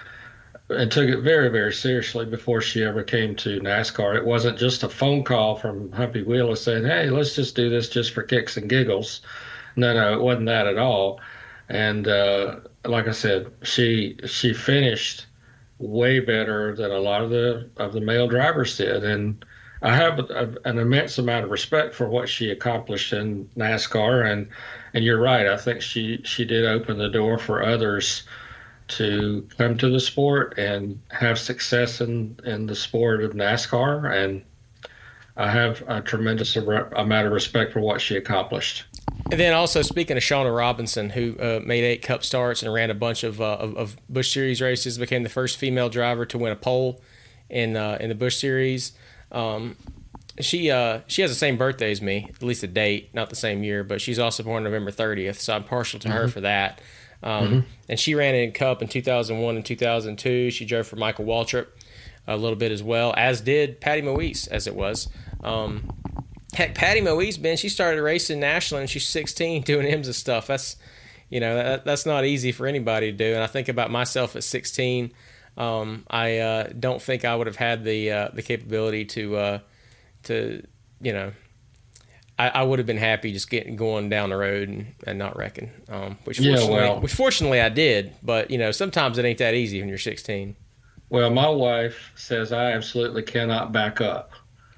and took it very, very seriously before she ever came to NASCAR. It wasn't just a phone call from Humpy Wheeler saying, hey, let's just do this just for kicks and giggles. No, no, it wasn't that at all. And uh, like I said, she she finished way better than a lot of the of the male drivers did, and I have a, an immense amount of respect for what she accomplished in NASCAR, and and you're right. I think she she did open the door for others to come to the sport and have success in in the sport of NASCAR, and I have a tremendous amount of respect for what she accomplished. And then also speaking of Shauna Robinson, who uh, made eight Cup starts and ran a bunch of, uh, of, of Busch Series races, became the first female driver to win a pole in uh, in the Busch Series. Um, she uh, she has the same birthday as me, at least a date, not the same year, but she's also born November 30th, so I'm partial to mm-hmm. her for that. Um, mm-hmm. And she ran in Cup in 2001 and 2002. She drove for Michael Waltrip a little bit as well, as did Patty Moise, as it was. Um, heck, Patty Moise, Ben, she started racing nationally and she's 16 doing IMSA stuff. That's you know that, that's not easy for anybody to do. And I think about myself at 16. Um, I uh, don't think I would have had the uh, the capability to uh, to you know I, I, would have been happy just getting going down the road and, and not wrecking. Um, which yeah, fortunately, well, which fortunately I did. But you know sometimes it ain't that easy when you're 16. Well, my wife says I absolutely cannot back up.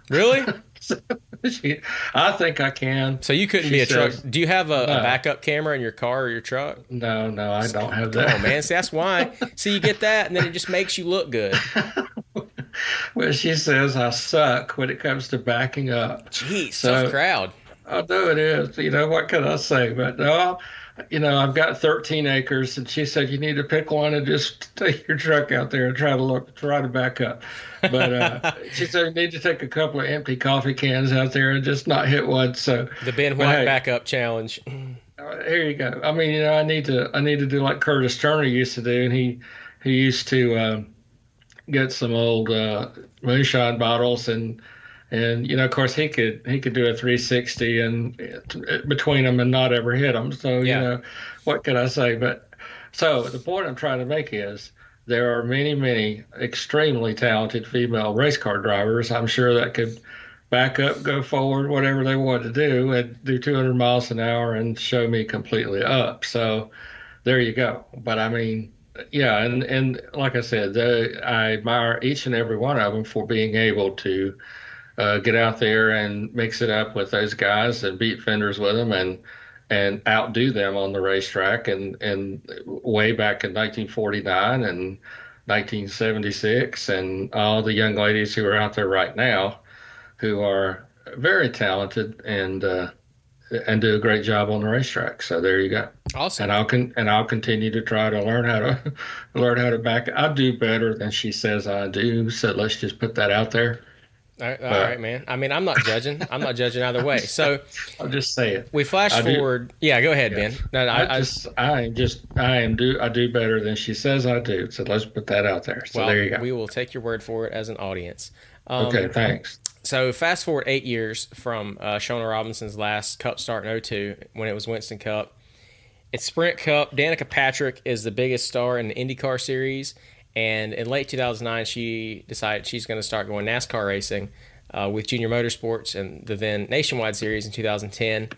Really? she, I think I can. So you couldn't she be a says, truck. Do you have a, no. a, backup camera in your car or your truck? No, no, I don't have that. Oh man, see that's why. see, you get that, and then it just makes you look good. well, she says I suck when it comes to backing up. Jeez, so, tough crowd. I know it is. You know what can I say? But no, you know, I've got 13 acres, and she said you need to pick one and just take your truck out there and try to look, try to back up. But uh, she said you need to take a couple of empty coffee cans out there and just not hit one. So the Ben White hey, backup challenge. Uh, here you go. I mean, you know, I need to, I need to do like Curtis Turner used to do, and he, he used to um, get some old uh, moonshine bottles and and you know, of course, he could he could do a 360 and uh, between them and not ever hit them. So yeah. you know, what can I say? But so the point I'm trying to make is there are many, many extremely talented female race car drivers. I'm sure that could back up, go forward, whatever they want to do, and do 200 miles an hour and show me completely up. So there you go. But I mean, yeah, and and like I said, the, I admire each and every one of them for being able to uh, get out there and mix it up with those guys and beat fenders with them and and outdo them on the racetrack and and way back in 1949 and 1976 and all the young ladies who are out there right now who are very talented and uh, and do a great job on the racetrack. So there you go. Awesome. And I'll con- and I'll continue to try to learn how to learn how to back. I do better than she says I do. So let's just put that out there. All right, all right, man. I mean, I'm not judging. I'm not judging either way. So I'm just saying. We flash I do- forward. Yeah, go ahead, Yeah. Ben. No, no, I, I, I, just, I am just, I am do, I do better than she says I do. So let's put that out there. So well, there you go. we will take your word for it as an audience. Um, okay, thanks. So fast forward eight years from uh, Shauna Robinson's last Cup start in 02 when it was Winston Cup. It's Sprint Cup. Danica Patrick is the biggest star in the IndyCar series. And in late 2009, she decided she's going to start going NASCAR racing uh, with Junior Motorsports and the then Nationwide Series in 2010.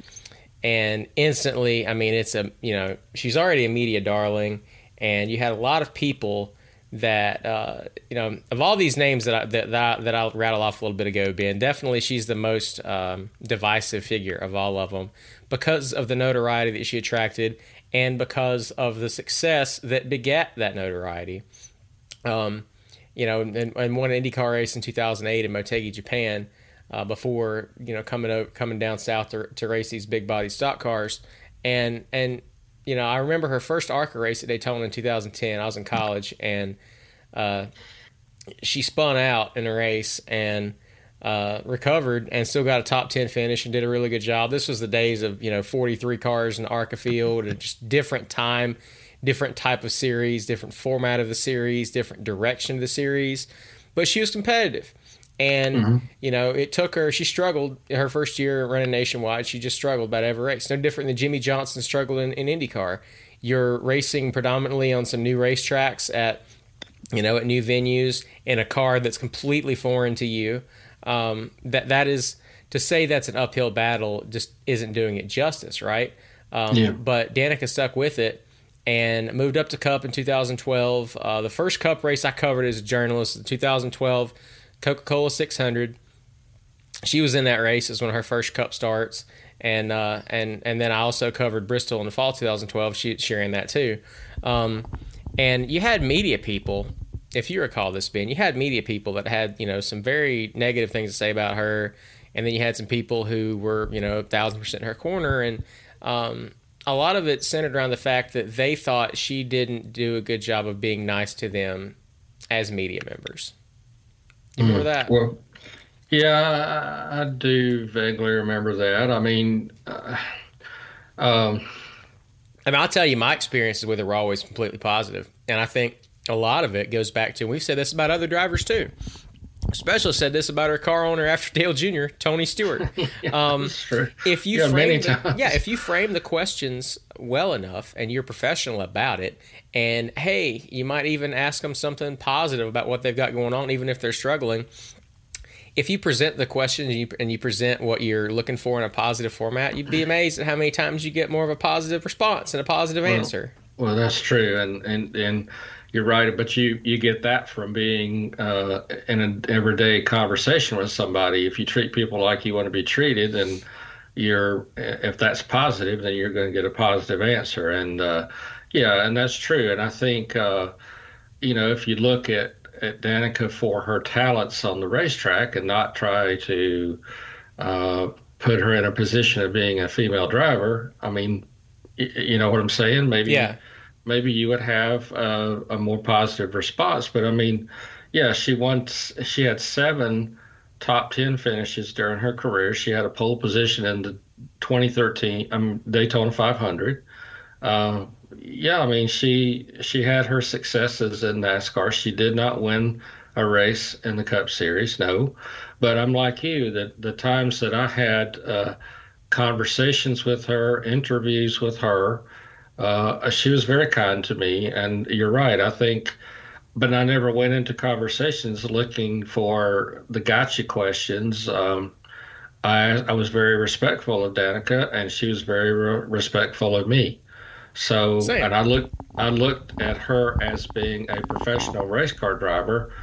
And instantly, I mean, it's a, you know, she's already a media darling. And you had a lot of people that uh, you know of all these names that I, that that, I, that I'll rattle off a little bit ago, Ben. Definitely, she's the most um, divisive figure of all of them because of the notoriety that she attracted and because of the success that begat that notoriety. Um, you know, and, and won an IndyCar race in 2008 in Motegi, Japan. Uh, before you know coming over, coming down south to, to race these big body stock cars, and and you know I remember her first ARCA race at Daytona in 2010. I was in college, and uh, she spun out in a race and uh, recovered and still got a top 10 finish and did a really good job. This was the days of, you know, 43 cars in the ARCA field and just different time, different type of series, different format of the series, different direction of the series. But she was competitive. And, you know, it took her, she struggled her first year running nationwide. She just struggled about every race. No different than Jimmie Johnson struggled in, in IndyCar. You're racing predominantly on some new racetracks at you know, at new venues in a car that's completely foreign to you. Um, that that is to say that's an uphill battle just isn't doing it justice, right? Um, Yeah. But Danica stuck with it and moved up to Cup in 2012. Uh, the first Cup race I covered as a journalist, the 2012 Coca-Cola 600. She was in that race as one of her first Cup starts, and uh, and and then I also covered Bristol in the fall 2012. She she ran that too. Um, and you had media people if you recall this ben you had media people that had you know some very negative things to say about her and then you had some people who were you know thousand percent her corner and um, a lot of it centered around the fact that they thought she didn't do a good job of being nice to them as media members you remember that Well, yeah, I, I do vaguely remember that. I mean, uh, um, I mean, I'll tell you, my experiences with her were always completely positive, and I think a lot of it goes back to. We've said this about other drivers too. Specialist said this about her car owner after Dale Jr., Tony Stewart. Um, if you Yeah, frame the, yeah, if you frame the questions well enough and you're professional about it, and hey, you might even ask them something positive about what they've got going on, even if they're struggling. If you present the question and you, and you present what you're looking for in a positive format, you'd be amazed at how many times you get more of a positive response and a positive answer. Well, that's true, and and and you're right. But you you get that from being uh, in an everyday conversation with somebody. If you treat people like you want to be treated, then you're if that's positive, then you're going to get a positive answer. And uh, yeah, and that's true. And I think uh, you know if you look at at Danica for her talents on the racetrack and not try to uh, put her in a position of being a female driver. I mean, you know what I'm saying? Maybe Yeah. Maybe you would have a, a more positive response. But I mean, yeah, she once She had seven top ten finishes during her career. She had a pole position in the 2013 um, Daytona 500. Uh, yeah, I mean, she she had her successes in NASCAR. She did not win a race in the Cup Series, no. But I'm like you. That the times that I had uh, conversations with her, interviews with her, uh, she was very kind to me. And you're right. I think, but I never went into conversations looking for the gotcha questions. Um, I, I was very respectful of Danica, and she was very re- respectful of me. So, Same. and I looked, I looked at her as being a professional race car driver.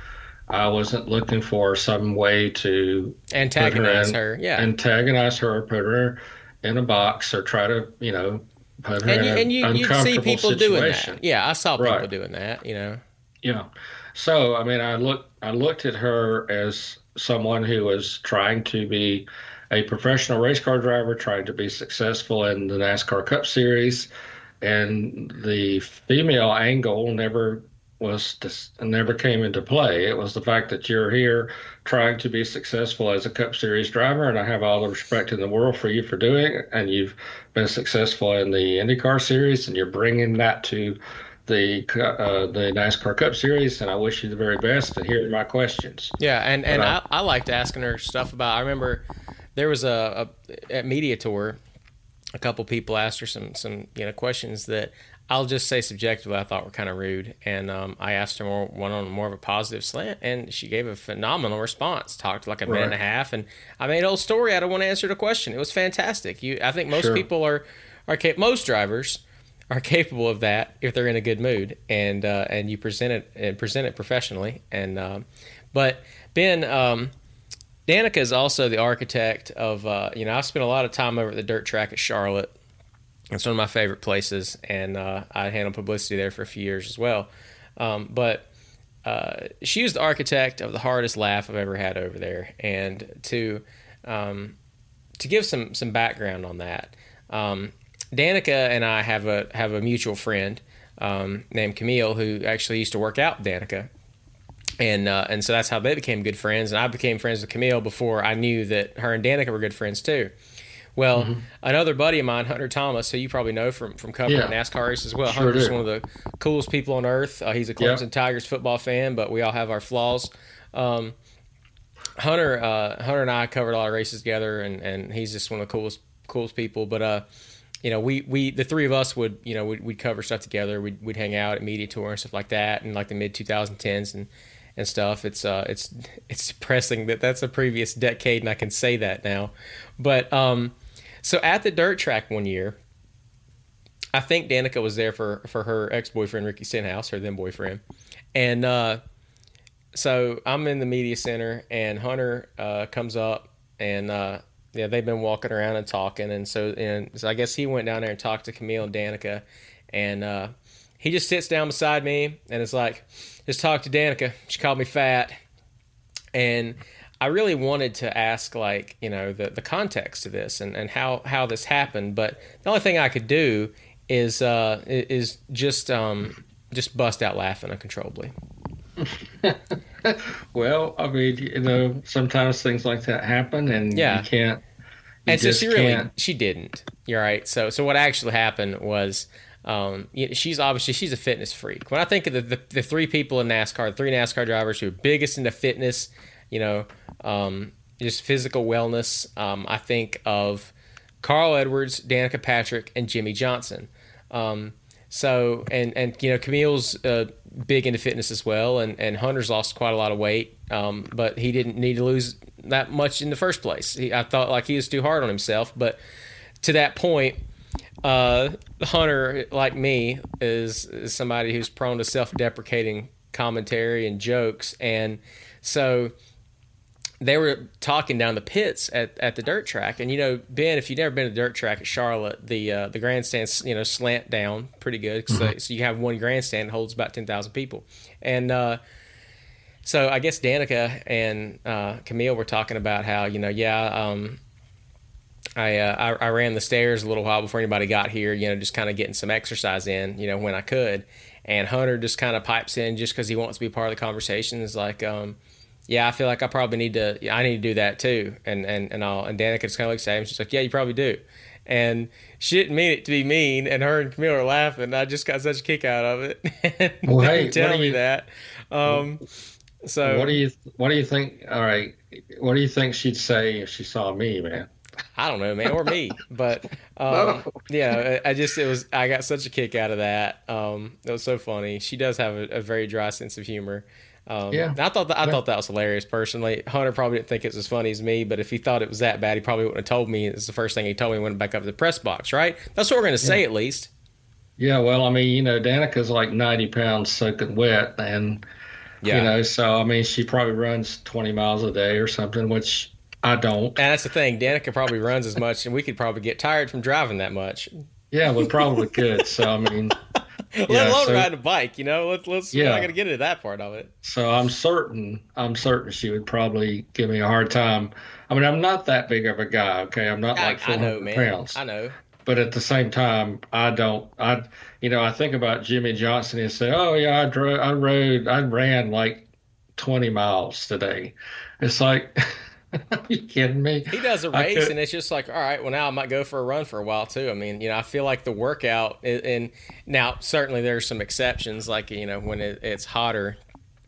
I wasn't looking for some way to Antagonize in- her, yeah. antagonize her, or put her in a box, or try to, you know, her and you, and you, you'd see people doing that. Yeah, I saw people Right. doing that. You know, Yeah. So I mean, I looked I looked at her as someone who was trying to be a professional race car driver, trying to be successful in the NASCAR Cup Series, and the female angle never was just never came into play. It was the fact that you're here trying to be successful as a Cup Series driver, and I have all the respect in the world for you for doing it. And you've been successful in the IndyCar Series, and you're bringing that to the uh, the NASCAR Cup Series, and I wish you the very best. And here are my questions. Yeah, and and I, I, liked asking her stuff about. I remember there was a, a at media tour, a couple people asked her some some you know questions that I'll just say subjectively I thought were kind of rude, and um, I asked her more one on more of a positive slant, and she gave a phenomenal response. Talked like a minute and a half, and I made a whole story out of one answer to a question. It was fantastic. You, I think most sure. people are are most drivers are capable of that if they're in a good mood and uh, and you present it and present it professionally. And um, but Ben. Um, Danica is also the architect of, uh, you know, I've spent a lot of time over at the dirt track at Charlotte it's one of my favorite places, and uh, I handled publicity there for a few years as well. Um, but uh, she was the architect of the hardest laugh I've ever had over there, and to um, to give some some background on that, um, Danica and I have a have a mutual friend um, named Camille who actually used to work out Danica. And, uh, and so that's how they became good friends. And I became friends with Camille before I knew that her and Danica were good friends too. Well, mm-hmm. another buddy of mine, Hunter Thomas, who you probably know from from covering yeah. NASCAR races as well. Sure Hunter's do. one of the coolest people on earth. Uh, he's a Clemson yep. Tigers football fan, but we all have our flaws. Um, Hunter, uh, Hunter and I covered a lot of races together, and, and he's just one of the coolest coolest people. But uh, you know, we, we the three of us would you know we'd, we'd cover stuff together. We'd, we'd hang out at media tour and stuff like that, and like the mid 2010s and and stuff. It's uh it's it's depressing that that's a previous decade, and I can say that now. But um, so at the dirt track one year, I think Danica was there for for her ex boyfriend Ricky Stenhouse, her then boyfriend, and uh, so I'm in the media center, and Hunter uh, comes up, and uh, yeah, they've been walking around and talking, and so and so I guess he went down there and talked to Camille and Danica, and uh, he just sits down beside me, and it's like, just talk to Danica. She called me fat, and I really wanted to ask like you know the the context of this and, and how how this happened, but the only thing I could do is uh, is just um, just bust out laughing uncontrollably. well, I mean, you know, sometimes things like that happen, and yeah. you can't. You and so she really can't. she didn't. You're right. So so what actually happened was. Um, you know, she's obviously she's a fitness freak. When I think of the, the, the three people in NASCAR, the three NASCAR drivers who are biggest into fitness, you know, um, just physical wellness. Um, I think of Carl Edwards, Danica Patrick, and Jimmie Johnson. Um, so and and you know Camille's uh, big into fitness as well, and and Hunter's lost quite a lot of weight, um, but he didn't need to lose that much in the first place. He, I thought like he was too hard on himself, but to that point, uh, Hunter, like me, is, is somebody who's prone to self-deprecating commentary and jokes, and so they were talking down the pits at, at the dirt track, and you know, Ben, if you've never been to the dirt track at Charlotte, the uh, the grandstands you know slant down pretty good, so, mm-hmm. so you have one grandstand that holds about ten thousand people, and uh, so I guess Danica and uh, Camille were talking about how you know, yeah, um, I, uh, I I ran the stairs a little while before anybody got here, you know, just kind of getting some exercise in, you know, when I could, and Hunter just kind of pipes in just because he wants to be part of the conversation, is like. Um, yeah, I feel like I probably need to. I need to do that too. And and and I'll and Danica just kind of looks at him. She's like, yeah, you probably do. And she didn't mean it to be mean. And her and Camille are laughing. I just got such a kick out of it. well, hey, tell me you, that. Um, so what do you what do you think? All right, what do you think she'd say if she saw me, man? I don't know, man, or me, but um, yeah, I just it was I got such a kick out of that. Um, it was so funny. She does have a, a very dry sense of humor, um, yeah, I thought that, I thought that was hilarious. Personally, Hunter probably didn't think it was as funny as me, but if he thought it was that bad, he probably wouldn't have told me. It's the first thing he told me when he went back up to the press box, right? That's what we're going to say, yeah. at least. Yeah, well, I mean, you know, Danica's like ninety pounds soaking wet, and yeah. you know, so I mean, she probably runs twenty miles a day or something, which I don't. And that's the thing. Danica probably runs as much, and we could probably get tired from driving that much. Yeah, we probably could. So I mean, Let yeah, alone so, riding a bike, you know. Let's let's. Yeah. We're not gonna get into that part of it. So I'm certain, I'm certain she would probably give me a hard time. I mean, I'm not that big of a guy. Okay, I'm not I, like 400 I know, man. pounds. I know. but at the same time, I don't. I, you know, I think about Jimmie Johnson and say, "Oh yeah, I drove, I rode, I ran like 20 miles today." It's like, you kidding me? He does a race, and it's just like, all right, well now I might go for a run for a while too. I mean, you know, I feel like the workout, and now certainly there's some exceptions, like you know when it, it's hotter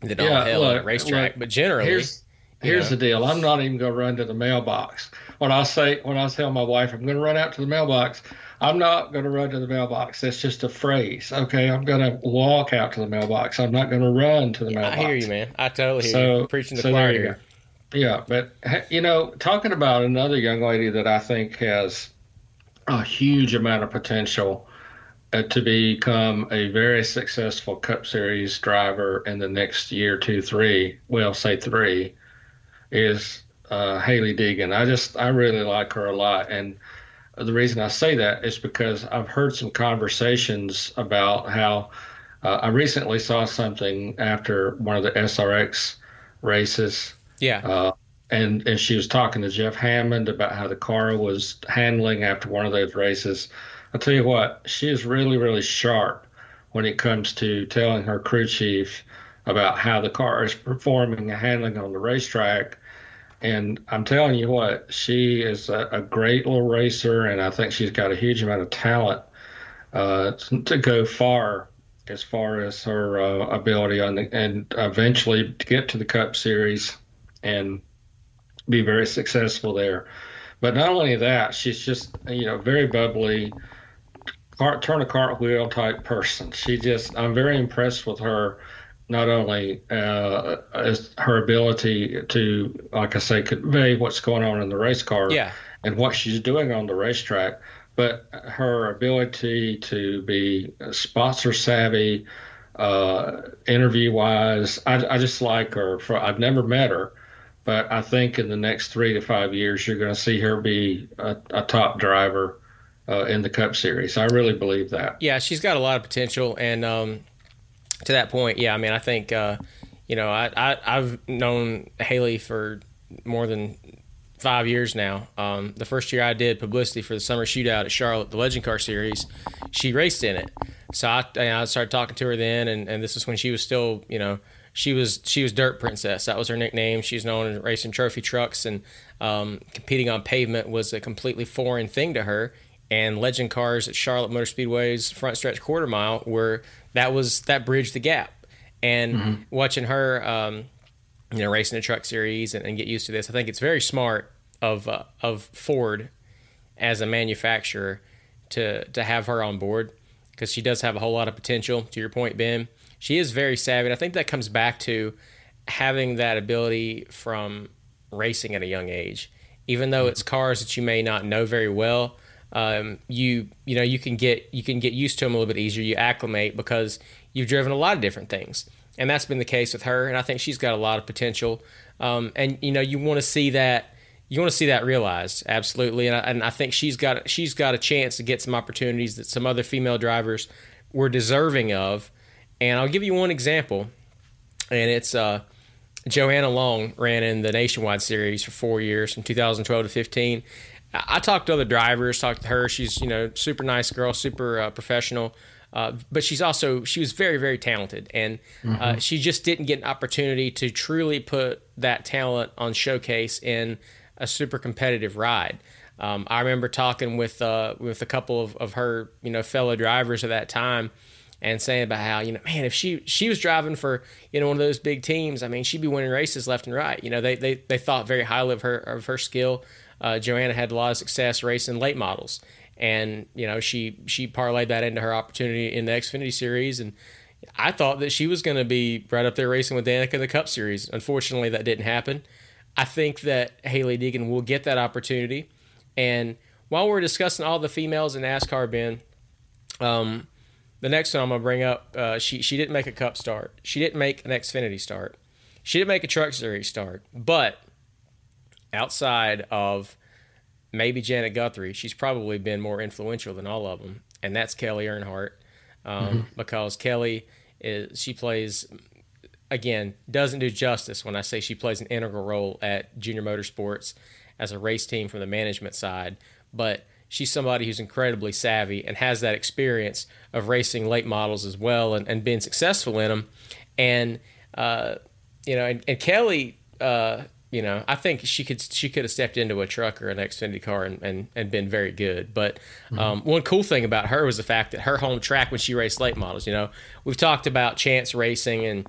than all hell look, on a racetrack, look, but generally. Here's, Here's the deal. I'm not even going to run to the mailbox. When I say, when I tell my wife I'm going to run out to the mailbox, I'm not going to run to the mailbox. That's just a phrase. Okay. I'm going to walk out to the mailbox. I'm not going to run to the mailbox. I hear you, man. I totally hear so, you. Preaching the so choir here. Yeah. But, you know, talking about another young lady that I think has a huge amount of potential uh, to become a very successful Cup Series driver in the next year, two, three, well, say three is uh, Hailey Deegan. I just I really like her a lot, and the reason I say that is because I've heard some conversations about how uh, I recently saw something after one of the SRX races. Yeah. Uh, and and she was talking to Jeff Hammond about how the car was handling after one of those races. I'll tell you what, she is really really sharp when it comes to telling her crew chief about how the car is performing and handling on the racetrack and I'm telling you what, she is a, a, great little racer, and I think she's got a huge amount of talent uh, to go far as far as her uh, ability on the, and eventually to get to the Cup Series and be very successful there. But not only that, she's just you know very bubbly, cart, turn a cartwheel type person. She just I'm very impressed with her not only uh, is her ability to, like I say, convey what's going on in the race car yeah. and what she's doing on the racetrack, but her ability to be sponsor savvy, uh, interview wise. I, I, just like her. For, I've never met her, but I think in the next three to five years, you're going to see her be a, a top driver uh, in the Cup Series. I really believe that. Yeah, she's got a lot of potential, and um, to that point, yeah, I mean, I think uh, you know, I, I have known Hailey for more than five years now. Um, the first year I did publicity for the summer shootout at Charlotte, the Legend Car Series, she raced in it. So I, I started talking to her then, and, and this is when she was still, you know, she was she was Dirt Princess. That was her nickname. She's known as racing trophy trucks and um, competing on pavement was a completely foreign thing to her. And legend cars at Charlotte Motor Speedway's front stretch quarter mile were that was that bridged the gap. And mm-hmm. watching her, um, you know, racing the truck series and, and, get used to this, I think it's very smart of uh, of Ford as a manufacturer to to have her on board because she does have a whole lot of potential. To your point, Ben, she is very savvy. And I think that comes back to having that ability from racing at a young age. Even though it's cars that you may not know very well, um, you you know you can get you can get used to them a little bit easier. You acclimate because you've driven a lot of different things, and that's been the case with her. And I think she's got a lot of potential. Um, and you know you want to see that you want to see that realized absolutely. And I, and I think she's got she's got a chance to get some opportunities that some other female drivers were deserving of. And I'll give you one example, and it's uh, Johanna Long ran in the Nationwide Series for four years from 2012 to 15 I talked to other drivers, talked to her. She's you know super nice girl, super uh, professional. Uh, but she's also she was very very talented and uh, mm-hmm. uh, she just didn't get an opportunity to truly put that talent on showcase in a super competitive ride um, i remember talking with uh, with a couple of, of her you know fellow drivers at that time and saying about how you know man if she she was driving for you know one of those big teams i mean she'd be winning races left and right. You know they they, they thought very highly of her of her skill. Uh, Johanna had a lot of success racing late models, and you know she she parlayed that into her opportunity in the Xfinity series, and I thought that she was going to be right up there racing with Danica in the Cup series. Unfortunately, that didn't happen. I think that Hailey Deegan will get that opportunity, and while we're discussing all the females in NASCAR, Ben, um, the next one I'm gonna bring up, uh, she she didn't make a Cup start. She didn't make an Xfinity start. She didn't make a Truck Series start, but outside of maybe Janet Guthrie, she's probably been more influential than all of them, and that's Kelly Earnhardt, um, mm-hmm. because Kelly is she plays again doesn't do justice when I say she plays an integral role at Junior Motorsports as a race team from the management side, but she's somebody who's incredibly savvy and has that experience of racing late models as well and, and being successful in them. And uh, you know, and, and Kelly, uh, you know, I think she could she could have stepped into a truck or an Xfinity car and, and, and been very good. But mm-hmm. um, mm-hmm. one cool thing about her was the fact that her home track when she raced late models, you know, we've talked about chance racing and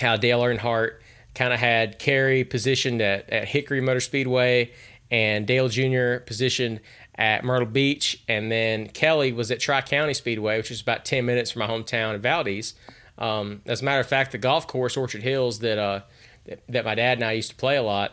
how Dale Earnhardt kind of had Kerry positioned at, at Hickory Motor Speedway and Dale Jr. positioned at Myrtle Beach, and then Kelly was at Tri County Speedway, which is about 10 minutes from my hometown in Valdese. Um, as a matter of fact, the golf course Orchard Hills that uh, that my dad and I used to play a lot,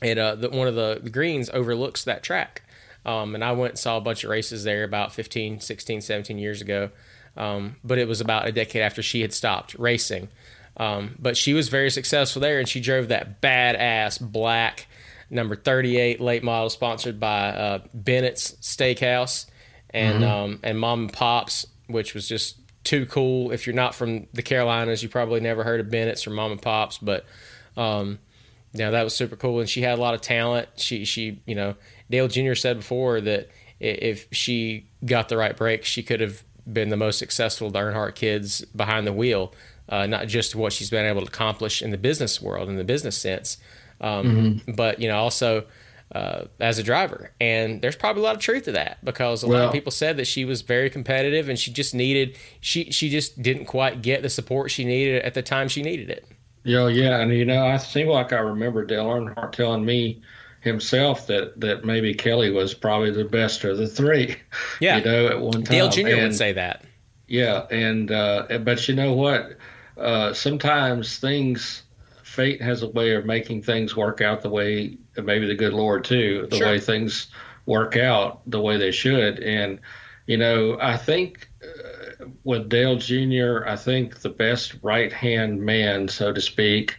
it uh, the, one of the, the, greens overlooks that track. Um, and I went and saw a bunch of races there about 15, 16, 17 years ago. Um, but it was about a decade after she had stopped racing. Um, but she was very successful there, and she drove that badass black number 38 late model sponsored by uh, Bennett's Steakhouse and mm-hmm. um, and Mom and Pops, which was just too cool. If you're not from the Carolinas, you probably never heard of Bennett's or Mom and Pops, but um, know, that was super cool. And she had a lot of talent. She she you know Dale Jr. said before that if she got the right break, she could have been the most successful of the Earnhardt kids behind the wheel. Uh, not just what she's been able to accomplish in the business world, in the business sense, um, mm-hmm. but you know also uh, as a driver. And there's probably a lot of truth to that because a well, lot of people said that she was very competitive and she just needed she she just didn't quite get the support she needed at the time she needed it. Yeah, yeah, and you know, I seem like I remember Dale Earnhardt telling me himself that that maybe Kelly was probably the best of the three. Yeah, you know, at one time Dale Jr. And, would say that. Yeah, and uh, but you know what? Uh, sometimes things fate has a way of making things work out the way maybe the good Lord too, the sure. way things work out the way they should. And you know, I think uh, with Dale Jr., I think the best right hand man, so to speak,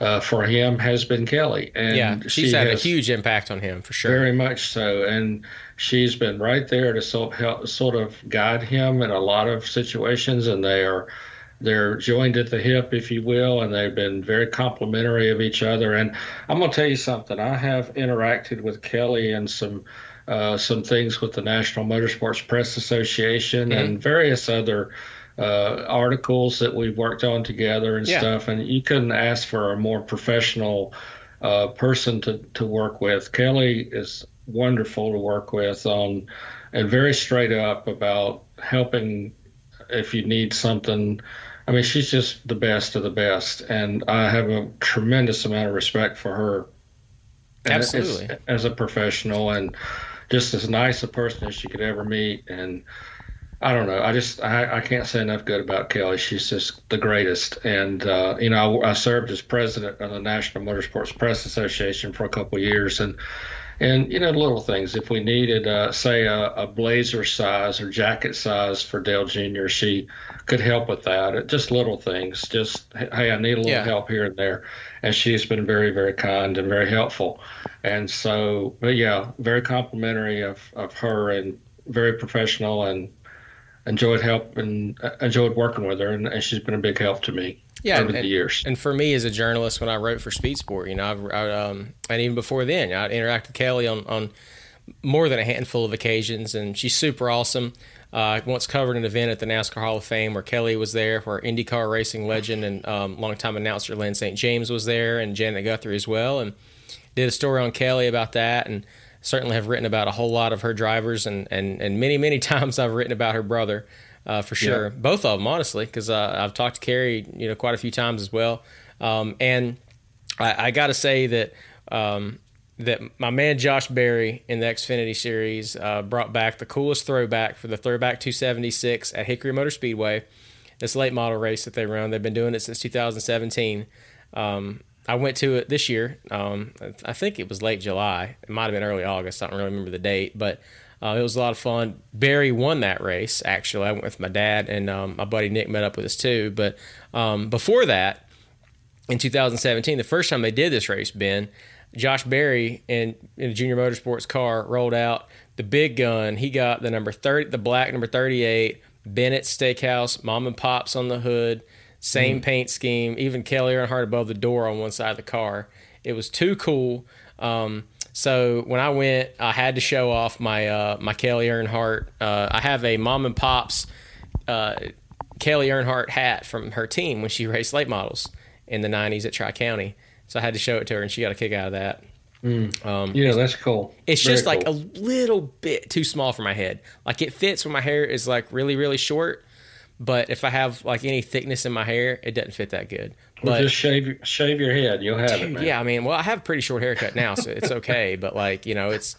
uh, for him has been Kelly. And yeah, she's she had a huge impact on him for sure. Very much so. And she's been right there to so, help, sort of guide him in a lot of situations. And they are they're joined at the hip, if you will, and they've been very complimentary of each other. And I'm going to tell you something. I have interacted with Kelly and some uh, some things with the National Motorsports Press Association mm-hmm. and various other uh, articles that we've worked on together and yeah. stuff. And you couldn't ask for a more professional uh, person to, to work with. Kelly is wonderful to work with on and very straight up about helping if you need something I mean, she's just the best of the best, and I have a tremendous amount of respect for her. Absolutely, as, as a professional and just as nice a person as she could ever meet. And I don't know, I just I, I can't say enough good about Kelly. She's just the greatest. And uh, you know, I, I served as president of the National Motorsports Press Association for a couple of years, and and you know little things if we needed uh, say a, a, blazer size or jacket size for dale jr she could help with that. Just little things just hey i need a little yeah. help here and there. And she's been very very kind and very helpful. And so but yeah very complimentary of, of her and very professional and enjoyed help and uh, enjoyed working with her and, and she's been a big help to me yeah, over and, the years. And for me as a journalist, when I wrote for Speed Sport, you know, I've, I, um, and even before then, I interacted with Kelly on, on more than a handful of occasions, and she's super awesome. Uh, I once covered an event at the NASCAR Hall of Fame where Kelly was there, where IndyCar racing legend and um, longtime announcer Lyn St. James was there, and Janet Guthrie as well, and did a story on Kelly about that, and certainly have written about a whole lot of her drivers, and and and many many times I've written about her brother uh, for sure. Yeah. Both of them, honestly, because uh, I've talked to Kerry, you know, quite a few times as well. Um, and I, I got to say that um, that my man Josh Berry in the Xfinity Series uh, brought back the coolest throwback for the Throwback 276 at Hickory Motor Speedway. This late model race that they run, they've been doing it since 2017. Um, I went to it this year. Um, I think it was late July. It might have been early August. I don't really remember the date, but uh, it was a lot of fun. Berry won that race. Actually, I went with my dad and um, my buddy Nick met up with us too. But um, before that, in 2017, the first time they did this race, Ben, Josh Berry in, in a junior motorsports car rolled out the big gun. He got the number 30, the black number 38, Bennett Steakhouse, mom and pops on the hood, same mm. paint scheme, even Kelly Earnhardt above the door on one side of the car. It was too cool. Um, so when I went, I had to show off my uh, my Kelly Earnhardt. Uh, I have a mom and pops uh, Kelly Earnhardt hat from her team when she raced late models in the '90s at Tri County. So I had to show it to her, and she got a kick out of that. Mm. Um, yeah, that's cool. It's Very just like cool. a little bit too small for my head. Like it fits when my hair is like really, really short. But if I have like any thickness in my hair, it doesn't fit that good. Well, but just shave shave your head, you'll have it. Man. Yeah, I mean, well, I have a pretty short haircut now, so it's okay. but like, you know, it's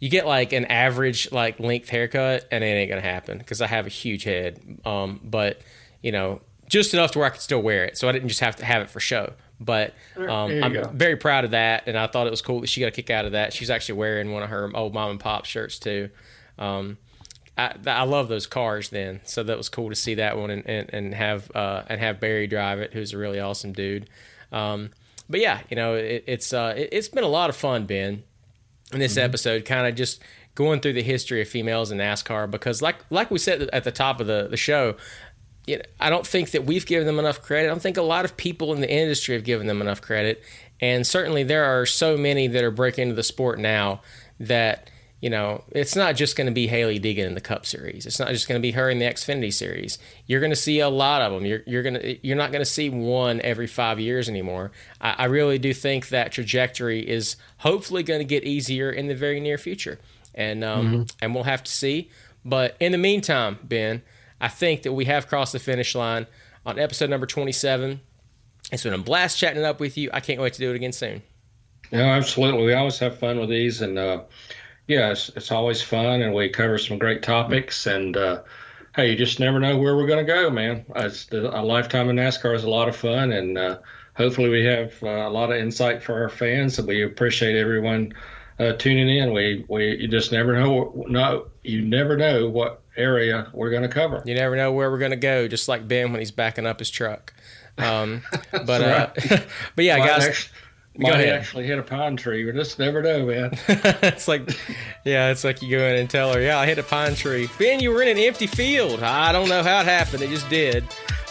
you get like an average like length haircut, and it ain't gonna happen because I have a huge head. Um, but you know, just enough to where I could still wear it, so I didn't just have to have it for show. But um, I'm go. very proud of that, and I thought it was cool that she got a kick out of that. She's actually wearing one of her old mom and pop shirts too. Um, I, I love those cars then, so that was cool to see that one and, and, and have uh, and have Berry drive it, who's a really awesome dude. Um, but yeah, you know, it, it's uh, it, has been a lot of fun, Ben, in this mm-hmm. episode, kind of just going through the history of females in NASCAR because, like like we said at the top of the the show, you know, I don't think that we've given them enough credit. I don't think a lot of people in the industry have given them enough credit. And certainly there are so many that are breaking into the sport now that, you know, it's not just going to be Hailey Deegan in the Cup Series. It's not just going to be her in the Xfinity Series. You're going to see a lot of them. You're, you're going to you're not going to see one every five years anymore. I, I really do think that trajectory is hopefully going to get easier in the very near future, and um, mm-hmm. and we'll have to see. But in the meantime, Ben, I think that we have crossed the finish line on episode number 27. It's been a blast chatting up with you. I can't wait to do it again soon. No, absolutely. We always have fun with these, and uh, yeah, it's, it's always fun, and we cover some great topics. And uh, hey, you just never know where we're going to go, man. It's, a lifetime in NASCAR is a lot of fun, and uh, hopefully, we have uh, a lot of insight for our fans. And we appreciate everyone uh, tuning in. We we you just never know. No, you never know what area we're going to cover. You never know where we're going to go, just like Ben when he's backing up his truck. Um, but uh, but yeah, guys. Might ahead. actually hit a pine tree. We just never know, man. it's like, yeah, it's like you go in and tell her, yeah, I hit a pine tree. Ben, you were in an empty field. I don't know how it happened. It just did.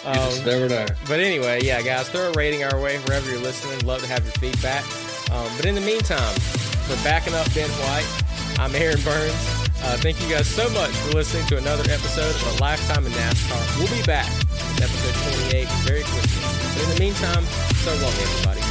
Um, you just never know. But anyway, yeah, guys, throw a rating our way wherever you're listening. Love to have your feedback. Um, but in the meantime, for backing up Ben White, I'm Aaron Burns. Uh, thank you guys so much for listening to another episode of A Lifetime in NASCAR. We'll be back with episode 28 very quickly. But in the meantime, so long, everybody.